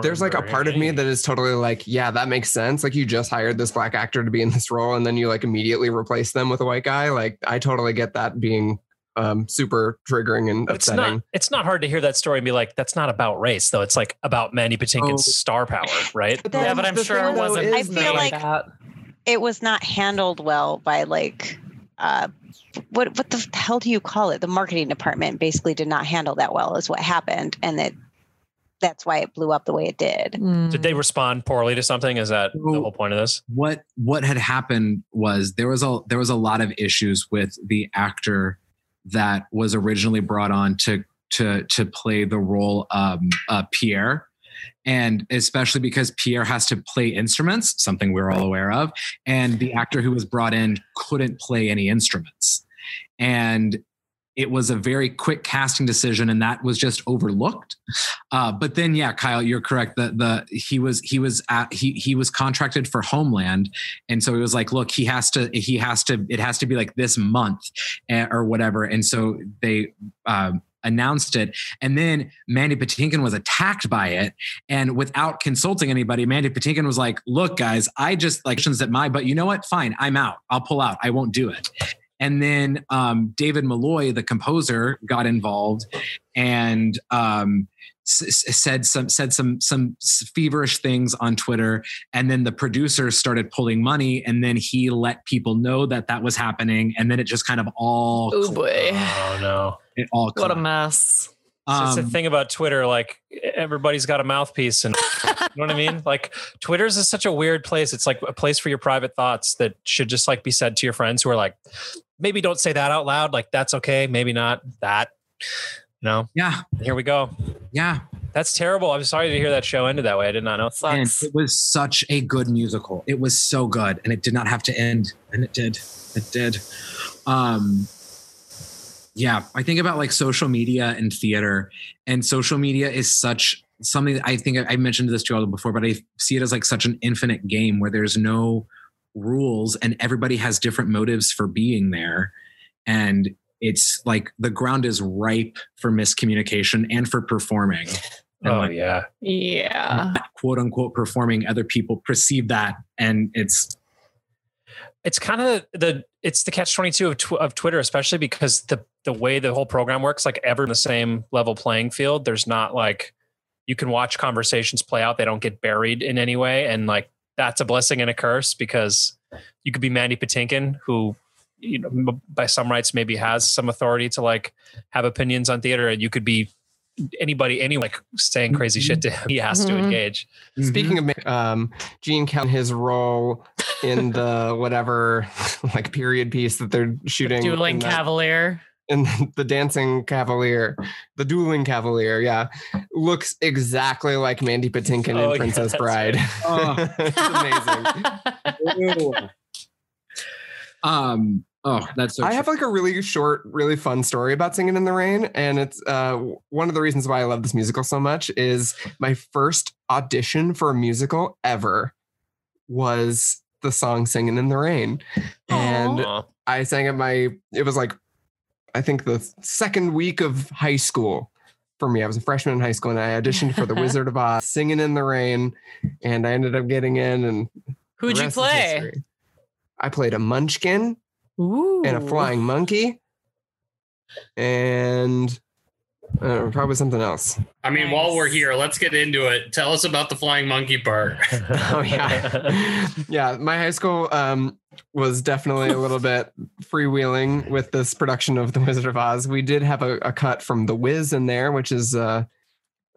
there's like a part of me that is totally like yeah that makes sense like you just hired this black actor to be in this role and then you like immediately replace them with a white guy like i totally get that being um super triggering and But it's upsetting not it's not hard to hear that story and be like that's not about race though it's like about Mandy Patinkin's Oh. star power right But yeah, but I'm sure it wasn't. I feel like- that. it was not handled well by like uh what what the hell do you call it the marketing department basically did not handle that well is what happened and that that's why it blew up the way it did did they respond poorly to something is that the whole point of this what what had happened was there was a there was a lot of issues with the actor that was originally brought on to to to play the role um uh, Pierre. And especially because Pierre has to play instruments something we're all aware of and the actor who was brought in couldn't play any instruments. And it was a very quick casting decision and that was just overlooked. Uh, but then yeah kyle you're correct. The the he was he was at, he he was contracted for homeland. And so he was like look he has to he has to it has to be like this month eh, or whatever. And so they um, announced it. And then mandy patinkin was attacked by it. And without consulting anybody mandy patinkin was like look guys i just like at my but you know what? Fine. I'm out. I'll pull out. I won't do it and then um, david malloy the composer got involved and um, s- s- said some said some some feverish things on Twitter, and then the producer started pulling money, and then he let people know that that was happening, and then it just kind of all Oh boy. oh no it all What a collapsed. mess. So it's the Um, thing about Twitter, like everybody's got a mouthpiece, and you know what I mean. Like Twitter's is such a weird place. It's like a place for your private thoughts that should just like be said to your friends who are like, maybe don't say that out loud. Like that's okay, maybe not that. You know, yeah, here we go. yeah, That's terrible. I'm sorry to hear that show ended that way. I did not know. and Sucks. it was such a good musical. It was so good, and it did not have to end, and it did. It did. Um, yeah, I think about like social media and theater, and social media is such something. that I think I I mentioned this to you all before, but I see it as like such an infinite game where there's no rules, and everybody has different motives for being there, and it's like the ground is ripe for miscommunication and for performing. And Oh like, yeah. Yeah. quote unquote performing other people perceive that and it's it's kind of the it's the catch 22 of, tw- of twitter especially because the the way the whole program works like ever in the same level playing field there's not like you can watch conversations play out they don't get buried in any way and like that's a blessing and a curse because you could be mandy patinkin who you know by some rights maybe has some authority to like have opinions on theater and you could be anybody any like saying crazy shit to him he has to Mhm. engage. Speaking of um, Gene Kelly, his role in the whatever like period piece that they're shooting, Dueling in, that- Cavalier. in the Dancing Cavalier, the Dueling Cavalier, yeah, looks exactly like Mandy Patinkin Oh, in yeah, Princess that's Bride. Oh. it's amazing. um oh that's so I have like a really short, really fun story about Singing in the Rain. And it's uh, one of the reasons why I love this musical so much is my first audition for a musical ever was the song Singing in the Rain. And Aw. I sang at my, it was like, I think the second week of high school for me. I was a freshman in high school and I auditioned for The Wizard of Oz, Singing in the Rain. And I ended up getting in. And Who'd you play? I played a munchkin Ooh. and a flying monkey and uh, probably something else. I mean, while we're here, let's get into it. Tell us about the flying monkey part. Oh yeah, yeah. My high school um, was definitely a little bit freewheeling with this production of The Wizard of Oz. We did have a, a cut from The Wiz in there, which is uh,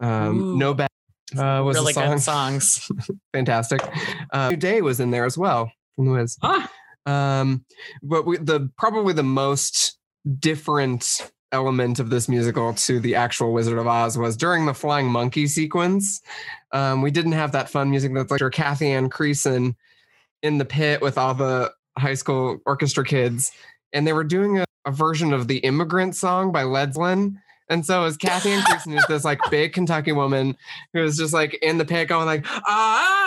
um, no bad. Uh, was really the song good songs. fantastic? Uh, New Day was in there as well from The Wiz. ah, Um, but we, the probably the most different element of this musical to the actual Wizard of Oz was during the flying monkey sequence. Um, we didn't have that fun music that's like Kathy Ann Creason in the pit with all the high school orchestra kids, and they were doing a, a version of the Immigrant Song by Led Zeppelin. And so is Kathy Ann Creason, who's this like big Kentucky woman who's just like in the pit going like, ah,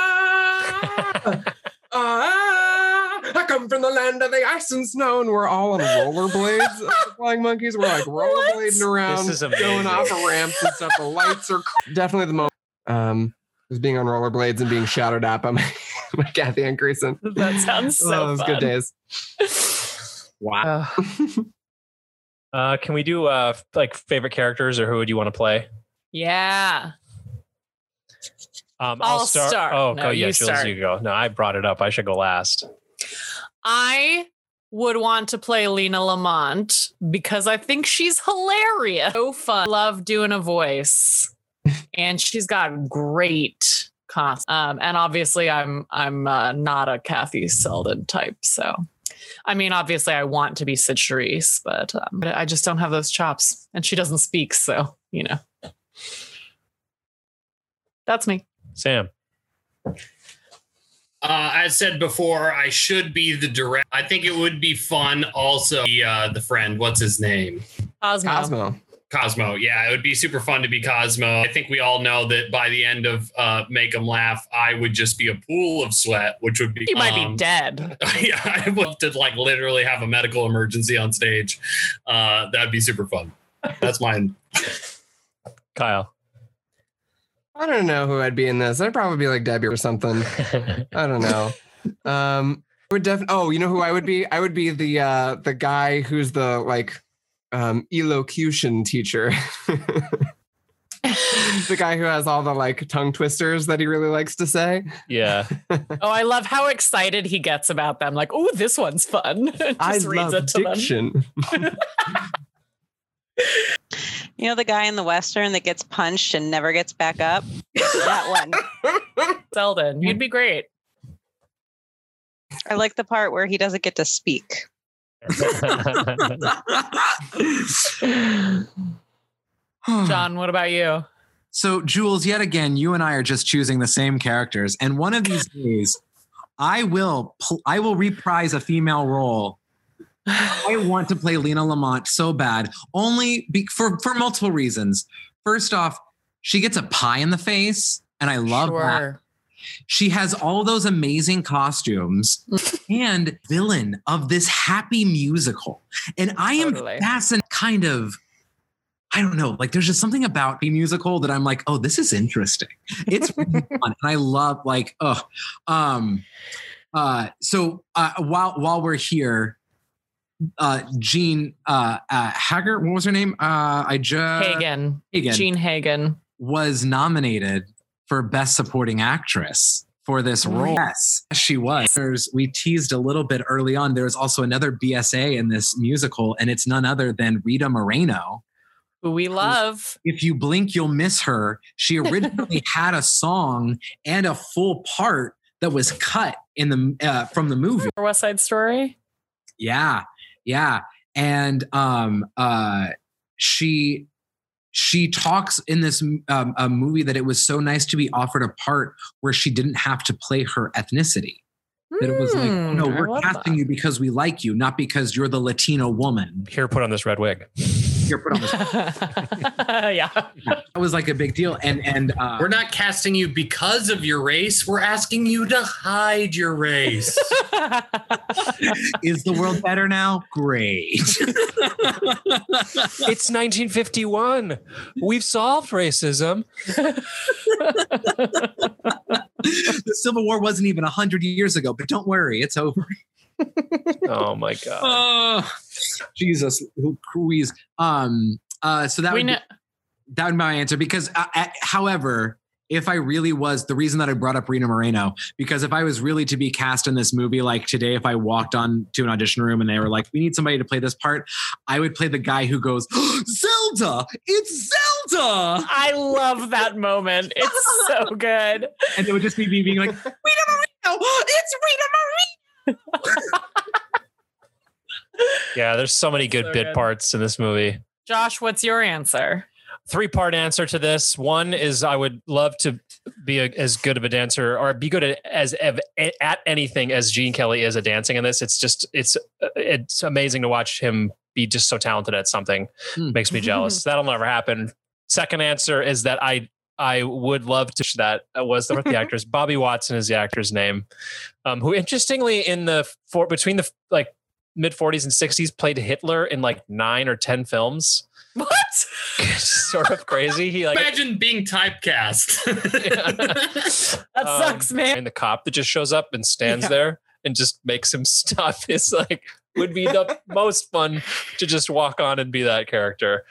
ah, come from the land of the ice and snow. And we're all on rollerblades, the flying monkeys. We're like rollerblading around, This is going off of ramps and stuff. The lights are definitely the moment. Um, was being on rollerblades and being shouted at by my, by Kathy and Kristen. That sounds so oh, those fun. good days. Wow. Uh, can we do uh like favorite characters or who would you want to play? Yeah. Um, I'll start. Oh, No, go. Yeah, you Jules, start. you go. No, I brought it up. I should go last. I would want to play Lina Lamont because I think she's hilarious. So fun. Love doing a voice. and she's got great cost. Um, and obviously I'm I'm uh, not a Kathy Selden type. So I mean, obviously I want to be Cyd Charisse, but, um, but I just don't have those chops. And she doesn't speak, so you know. That's me. Sam. Uh, I said before, I should be the direct. I think it would be fun. Also, the uh, the friend, what's his name? Cosmo. Cosmo. Cosmo. Yeah, it would be super fun to be Cosmo. I think we all know that by the end of uh, Make 'em Laugh, I would just be a pool of sweat, which would be. He might um, be dead. yeah, I would love to like literally have a medical emergency on stage. Uh, that'd be super fun. That's mine. Kyle. I don't know who I'd be in this. I'd probably be like Debbie or something. I don't know. Um, I would definitely. Oh, you know who I would be? I would be the uh the guy who's the like um elocution teacher. the guy who has all the like tongue twisters that he really likes to say. yeah. Oh, I love how excited he gets about them. Like, oh, this one's fun. Just I reads love it to them. diction. You know the guy in the western that gets punched and never gets back up? that one. Selden, you'd be great. I like the part where he doesn't get to speak. John, what about you? So, Jules, yet again, you and I are just choosing the same characters, and one of these days, I will pl- I will reprise a female role. I want to play Lina Lamont so bad, only be- for for multiple reasons. First off, she gets a pie in the face, and I love that. She has all those amazing costumes and villain of this happy musical. And I am Totally. fascinated, kind of, I don't know, like there's just something about the musical that I'm like, oh, this is interesting. It's really fun. And I love like, oh, um, uh, so uh, while while we're here, uh, Jean uh, uh, Haggart, what was her name? Uh, I just Hagen. Hagen Jean Hagen. was nominated for Best Supporting Actress for this role. Yes, she was. There's, we teased a little bit early on. There's also another BSA in this musical, and it's none other than Rita Moreno. Who we love. If you blink, you'll miss her. She originally had a song and a full part that was cut in the uh, from the movie. West Side Story. Yeah, yeah, and um, uh, she she talks in this um, a movie that it was so nice to be offered a part where she didn't have to play her ethnicity. That it was like, Hmm, no, I we're casting that. you because we like you, not because you're the Latino woman. Here, put on this red wig. Here, put on this. yeah. That was like a big deal, and and uh, We're not casting you because of your race. We're asking you to hide your race. is the world better now? Great. It's 1951. We've solved racism. the Civil War wasn't even a hundred years ago, but don't worry, it's over. Oh my god. Oh, Jesus, Louise. Um. Uh. So that we would be, know. that would be my answer because, uh, uh, however, if I really was the reason that I brought up Rita Moreno, because if I was really to be cast in this movie, like today, if I walked on to an audition room and they were like, "We need somebody to play this part," I would play the guy who goes, "Zelda, it's Zelda," I love that moment. It's so good. and it would just be me being like, "Rita Moreno, it's Rita Moreno." Yeah, there's so many good So bit good. parts in this movie. Josh, what's your answer? Three part answer to this. One is I would love to be a, as good of a dancer or be good at, as at at anything as Gene Kelly is at dancing in this. It's just it's it's amazing to watch him be be just so talented at something. Hmm. Makes me jealous. That'll never happen. Second answer is that I I would love to that was the, the actress Bobby Watson is the actor's name, um, who interestingly in the for between the like mid 40s and 60s played Hitler in like nine or ten films. What? sort of crazy. He like Imagine being typecast. That um, sucks, man. And the cop that just shows up and stands Yeah. there and just makes him stuff is like would be the most fun to just walk on and be that character.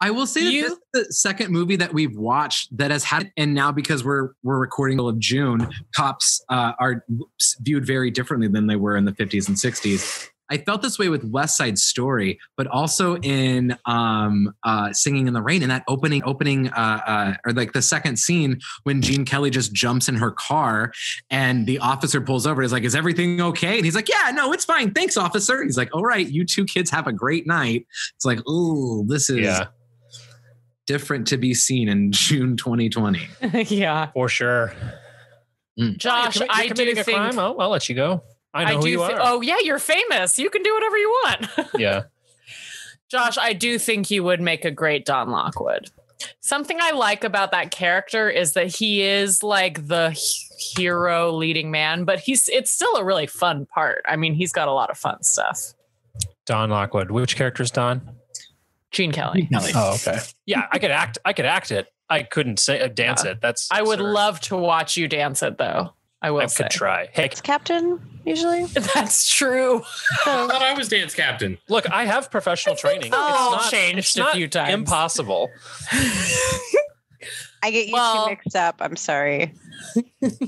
I will say that this is the second movie that we've watched that has had, and now because we're we're recording all of June, cops uh, are viewed very differently than they were in the 50s and 60s. I felt this way with West Side Story, but also in um, uh, Singing in the Rain in that opening opening uh, uh, or like the second scene when Gene Kelly just jumps in her car and the officer pulls over. Is like, "Is everything okay?" And he's like, "Yeah, no, it's fine. Thanks, officer." He's like, "All right, you two kids have a great night." It's like, "Ooh, this is." Yeah, different to be seen in June 2020. yeah. for sure. Mm. Josh, You're commi- I you're do a think crime. I'll, I'll let you go. I know I who do you thi- are. Oh yeah, you're famous. You can do whatever you want. Yeah, Josh, I do think you would make a great Don Lockwood. Something I like about that character is that he is like the hero leading man, but he's it's still a really fun part. I mean, he's got a lot of fun stuff. Don Lockwood. Which character is Don? Gene Kelly. Kelly. Oh, okay. Yeah, I could act. I could act it. I couldn't say uh, dance Yeah. it. That's. I would absurd. love to watch you dance it though. I will I say. could try. Hey, It's Captain usually. That's true. I thought I was dance captain. look, I have professional training. all it's not, changed it's a not few times. Impossible. I get you Well- two mixed up. I'm sorry.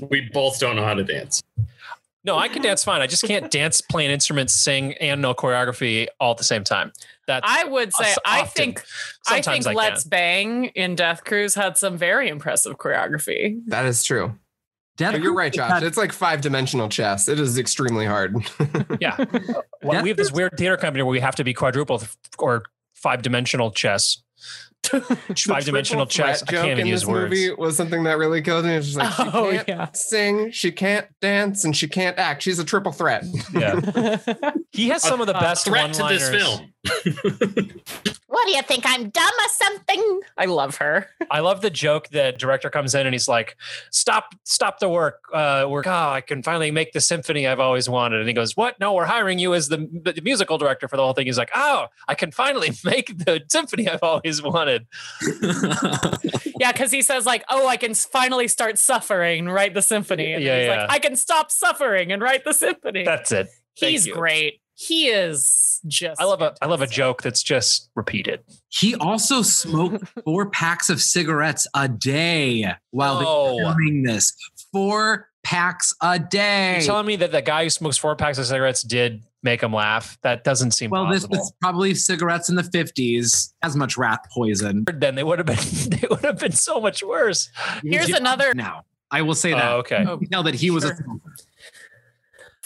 We both don't know how to dance. No, I can dance fine. I just can't dance, play an instrument, sing, and know choreography all at the same time. That's I would say Us I often. think I sometimes think I Let's can. Bang in Death Cruise had some very impressive choreography. That is true. Death You're right, Josh. had- It's like five dimensional chess. It is extremely hard. Yeah. Well, we have this weird theater company where we have to be quadruple or five dimensional chess. Five dimensional triple chess. I joke can't even in use this words. movie was something that really killed me. It's just like she Oh, can't yeah. sing, she can't dance, and she can't act. She's a triple threat. Yeah. He has some of the best threat to this film. What do you think? I'm dumb or something? I love her. I love the joke that director comes in and he's like, "Stop, stop the work. Uh, we're oh, I can finally make the symphony I've always wanted." And he goes, "What? No, we're hiring you as the, the musical director for the whole thing." He's like, "Oh, I can finally make the symphony I've always wanted." Yeah, because he says like, "Oh, I can finally start suffering and write the symphony." And Yeah, he's yeah. like, "I can stop suffering and write the symphony." That's it. Thank He's you. great. He is just. I love a I love a joke that's just repeated. he also smoked four packs of cigarettes a day while they Oh. were filming this. Four packs a day. You're telling me that the guy who smokes four packs of cigarettes did make him laugh? That doesn't seem well, this was probably cigarettes in the 50s, as much rat poison. then they would have been they would have been so much worse. Here's another Now, I will say that. Oh, okay. Oh, you can tell that he was a smoker.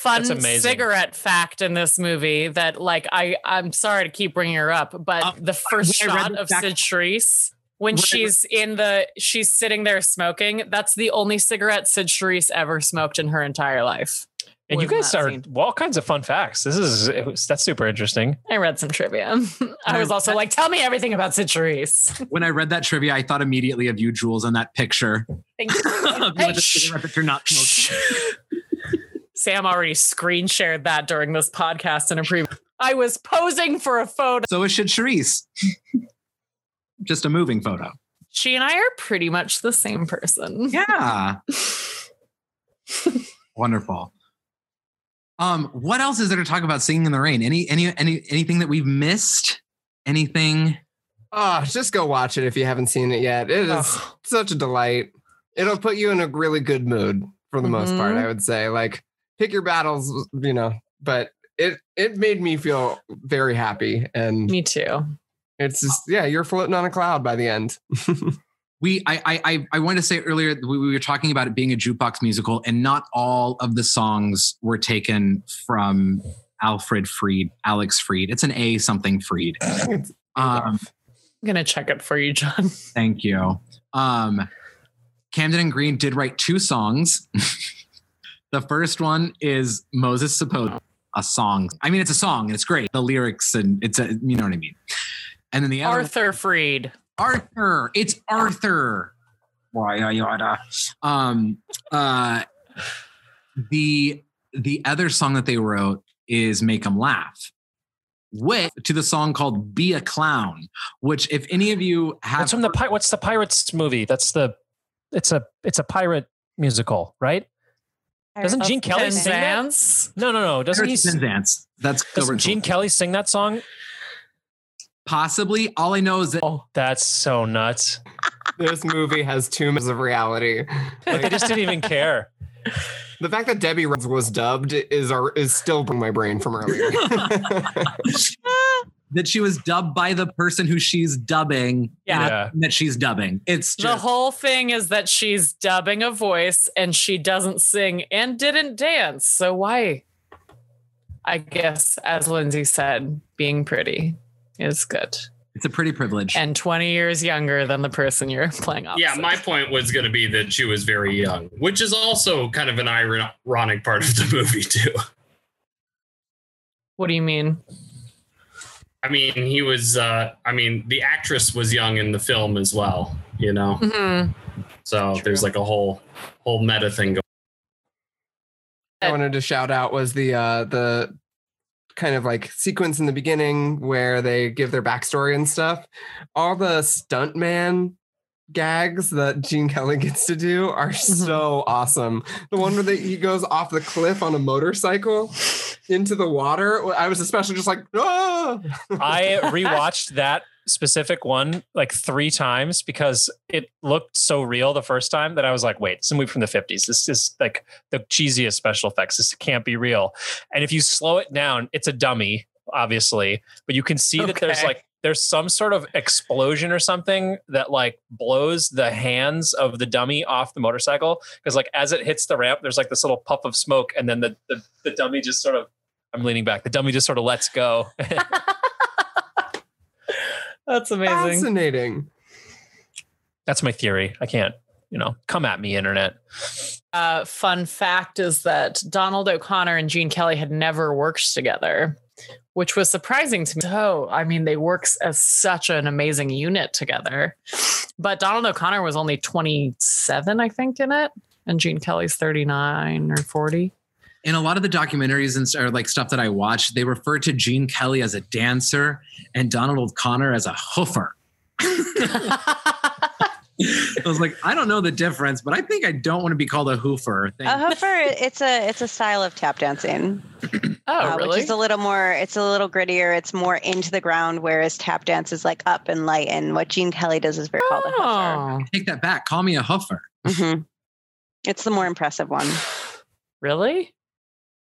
Fun cigarette fact in this movie that like I I'm sorry to keep bringing her up, but Uh, the first when shot the of fact- Cyd Charisse when When I read- she's in the she's sitting there smoking, that's the only cigarette Cyd Charisse ever smoked in her entire life. And you guys are scene. all kinds of fun facts. This is it was, that's super interesting. I read some trivia. I was also like, tell me everything about Cyd Charisse. When I read that trivia, I thought immediately of you, Jules, on that picture. Thank you. You with the cigarette that you're not smoking. Sam already screen shared that during this podcast in a pre. I was posing for a photo. So is should Charisse. Just a moving photo. She and I are pretty much the same person. Yeah. Wonderful. Um, what else is there to talk about singing in the rain? Any any any anything that we've missed? Anything? Oh, just go watch it if you haven't seen it yet. It is Ugh. such a delight. It'll put you in a really good mood for the most part, Mhm. I would say. Like pick your battles, you know, but it it made me feel very happy and Me too. it's just yeah, you're floating on a cloud by the end. We I I I, I wanted to say earlier we, we were talking about it being a jukebox musical, and not all of the songs were taken from Alfred Freed, Alex Freed. It's an A something Freed. Um, I'm gonna check it for you, John. Thank you. Um, Comden and Green did write two songs. the first one is Moses Supposes. a song. I mean, it's a song and it's great. The lyrics and it's a you know what I mean. And then the other Arthur Freed. Arthur. It's Arthur. Why yada. Um uh the the other song that they wrote is Make 'em Laugh. With to the song called Be a Clown, which if any of you have What's from the pi- what's the pirates movie? That's the it's a it's a pirate musical, right? Doesn't Gene Kelly sing that? No, no, no. Doesn't he? Pirates and Penzance. That's Doesn't Gene Kelly sing that song? Possibly. All I know is that Oh, that's so nuts. this movie has too much of reality. Like, they just didn't even care. The fact that Debbie Reynolds was dubbed is our, is still in my brain from earlier. that she was dubbed by the person who she's dubbing. Yeah. Yeah. That she's dubbing. It's The whole thing is that she's dubbing a voice and she doesn't sing and didn't dance. So why? I guess, as Lindsay said, being pretty is good. it's a pretty privilege. And 20 years younger than the person you're playing opposite. Yeah, my point was going to be that she was very young, which is also kind of an ironic part of the movie too. What do you mean? I mean, he was. Uh, I mean, the actress was young in the film as well. You know, Mhm. so True. there's like a whole whole meta thing going. I wanted to shout out was the uh the kind of like sequence in the beginning where they give their backstory and stuff. All the stuntman gags that Gene Kelly gets to do are so awesome. The one where they, he goes off the cliff on a motorcycle into the water. I was especially just like, ah! I rewatched that specific one like three times because it looked so real the first time that I was like, wait, it's a movie from the 50s. This is like the cheesiest special effects. This can't be real. And if you slow it down, it's a dummy, obviously, but you can see that there's like there's some sort of explosion or something that like blows the hands of the dummy off the motorcycle. Because like as it hits the ramp, there's like this little puff of smoke, and then the the, the dummy just sort of I'm leaning back. The dummy just sort of lets go. That's amazing. fascinating. That's my theory. I can't, you know, come at me, internet. Uh, fun fact is that Donald O'Connor and Gene Kelly had never worked together, which was surprising to me. So, I mean, they work as such an amazing unit together. But Donald O'Connor was only 27, I think, in it, and Gene Kelly's 39 or 40. in a lot of the documentaries and or like stuff that I watched, they refer to Gene Kelly as a dancer and Donald O'Connor as a hoofer. I was like, I don't know the difference, but I think I don't want to be called a hoofer. Thank- A hoofer, it's a it's a style of tap dancing. oh, uh, really? Which is a little more, it's a little grittier. It's more into the ground, whereas tap dance is like up and light. And what Gene Kelly does is very called a hoofer. oh, Take that back. Call me a hoofer. hmm It's the more impressive one. really?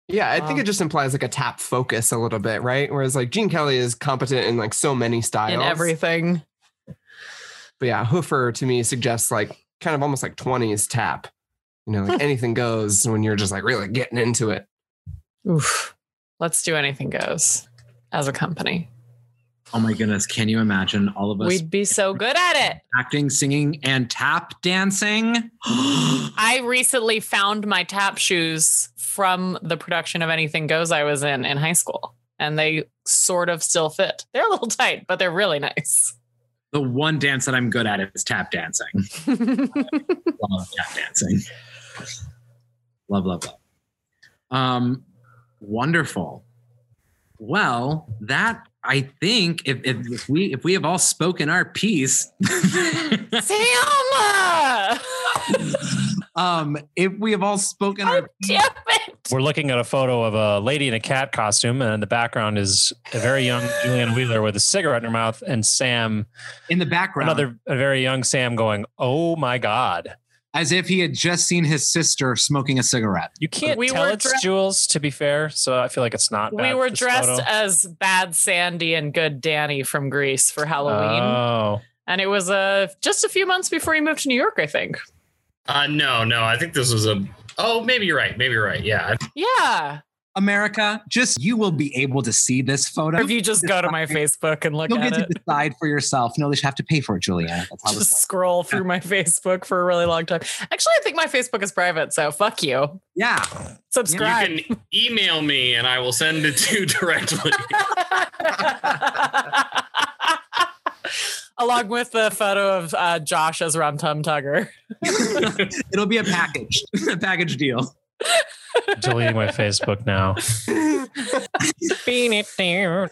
Yeah, I think it just implies like a tap focus a little bit, right? Whereas like Gene Kelly is competent in like so many styles. In everything. But yeah, Hoofer to me suggests like kind of almost like 20s tap. You know, like anything goes when you're just like really getting into it. Oof. Let's do anything goes as a company. Oh my goodness. Can you imagine all of us We'd be so good at it. acting, singing, and tap dancing? I recently found my tap shoes from the production of Anything Goes I was in in high school, and they sort of still fit. They're a little tight, but they're really nice. The one dance that I'm good at is tap dancing. love tap dancing. Love, love, love. Um, wonderful. Well, that I think if, if, if we if we have all spoken our piece, Sam! um, if we have all spoken Oh, our damn it. We're looking at a photo of a lady in a cat costume, and in the background is a very young Julianne Wheeler with a cigarette in her mouth, and Sam, in the background, another a very young Sam, going, "Oh my God!" as if he had just seen his sister smoking a cigarette. You can't We tell were it's dre- Jules, to be fair. So I feel like it's not. We bad were dressed photo. as Bad Sandy and Good Danny from Grease for Halloween. Oh, and it was uh, just a few months before he moved to New York, I think. Uh, no, no, I think this was a. Oh, maybe you're right. Maybe you're right. Yeah, Yeah. America, just you will be able to see this photo. Or if you just go to my Facebook and look You'll at get it, to decide for yourself. No, they should have to pay for it, Julia. That's just works. scroll through my Facebook for a really long time. Actually, I think my Facebook is private, so fuck you. Yeah. Subscribe. You can email me and I will send it to you directly. Along with the photo of uh, Josh as Rum Tum Tugger. It'll be a package, a package deal. Deleting my Facebook now. Bean it down.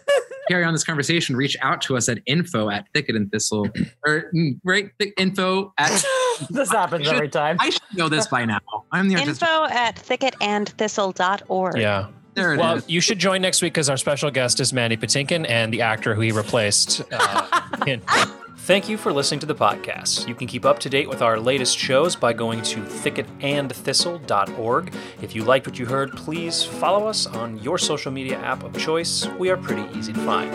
Carry on this conversation. Reach out to us at info at thicket and thistle, or mm, right, thick info at. this happens should- every time. I should know this by now. I'm the artist. Info at thicketandthistle.org. Yeah. There it is. Well, you should join next week because our special guest is Mandy Patinkin and the actor who he replaced. Uh, in- Thank you for listening to the podcast. You can keep up to date with our latest shows by going to thicketandthistle.org. If you liked what you heard, please follow us on your social media app of choice. We are pretty easy to find.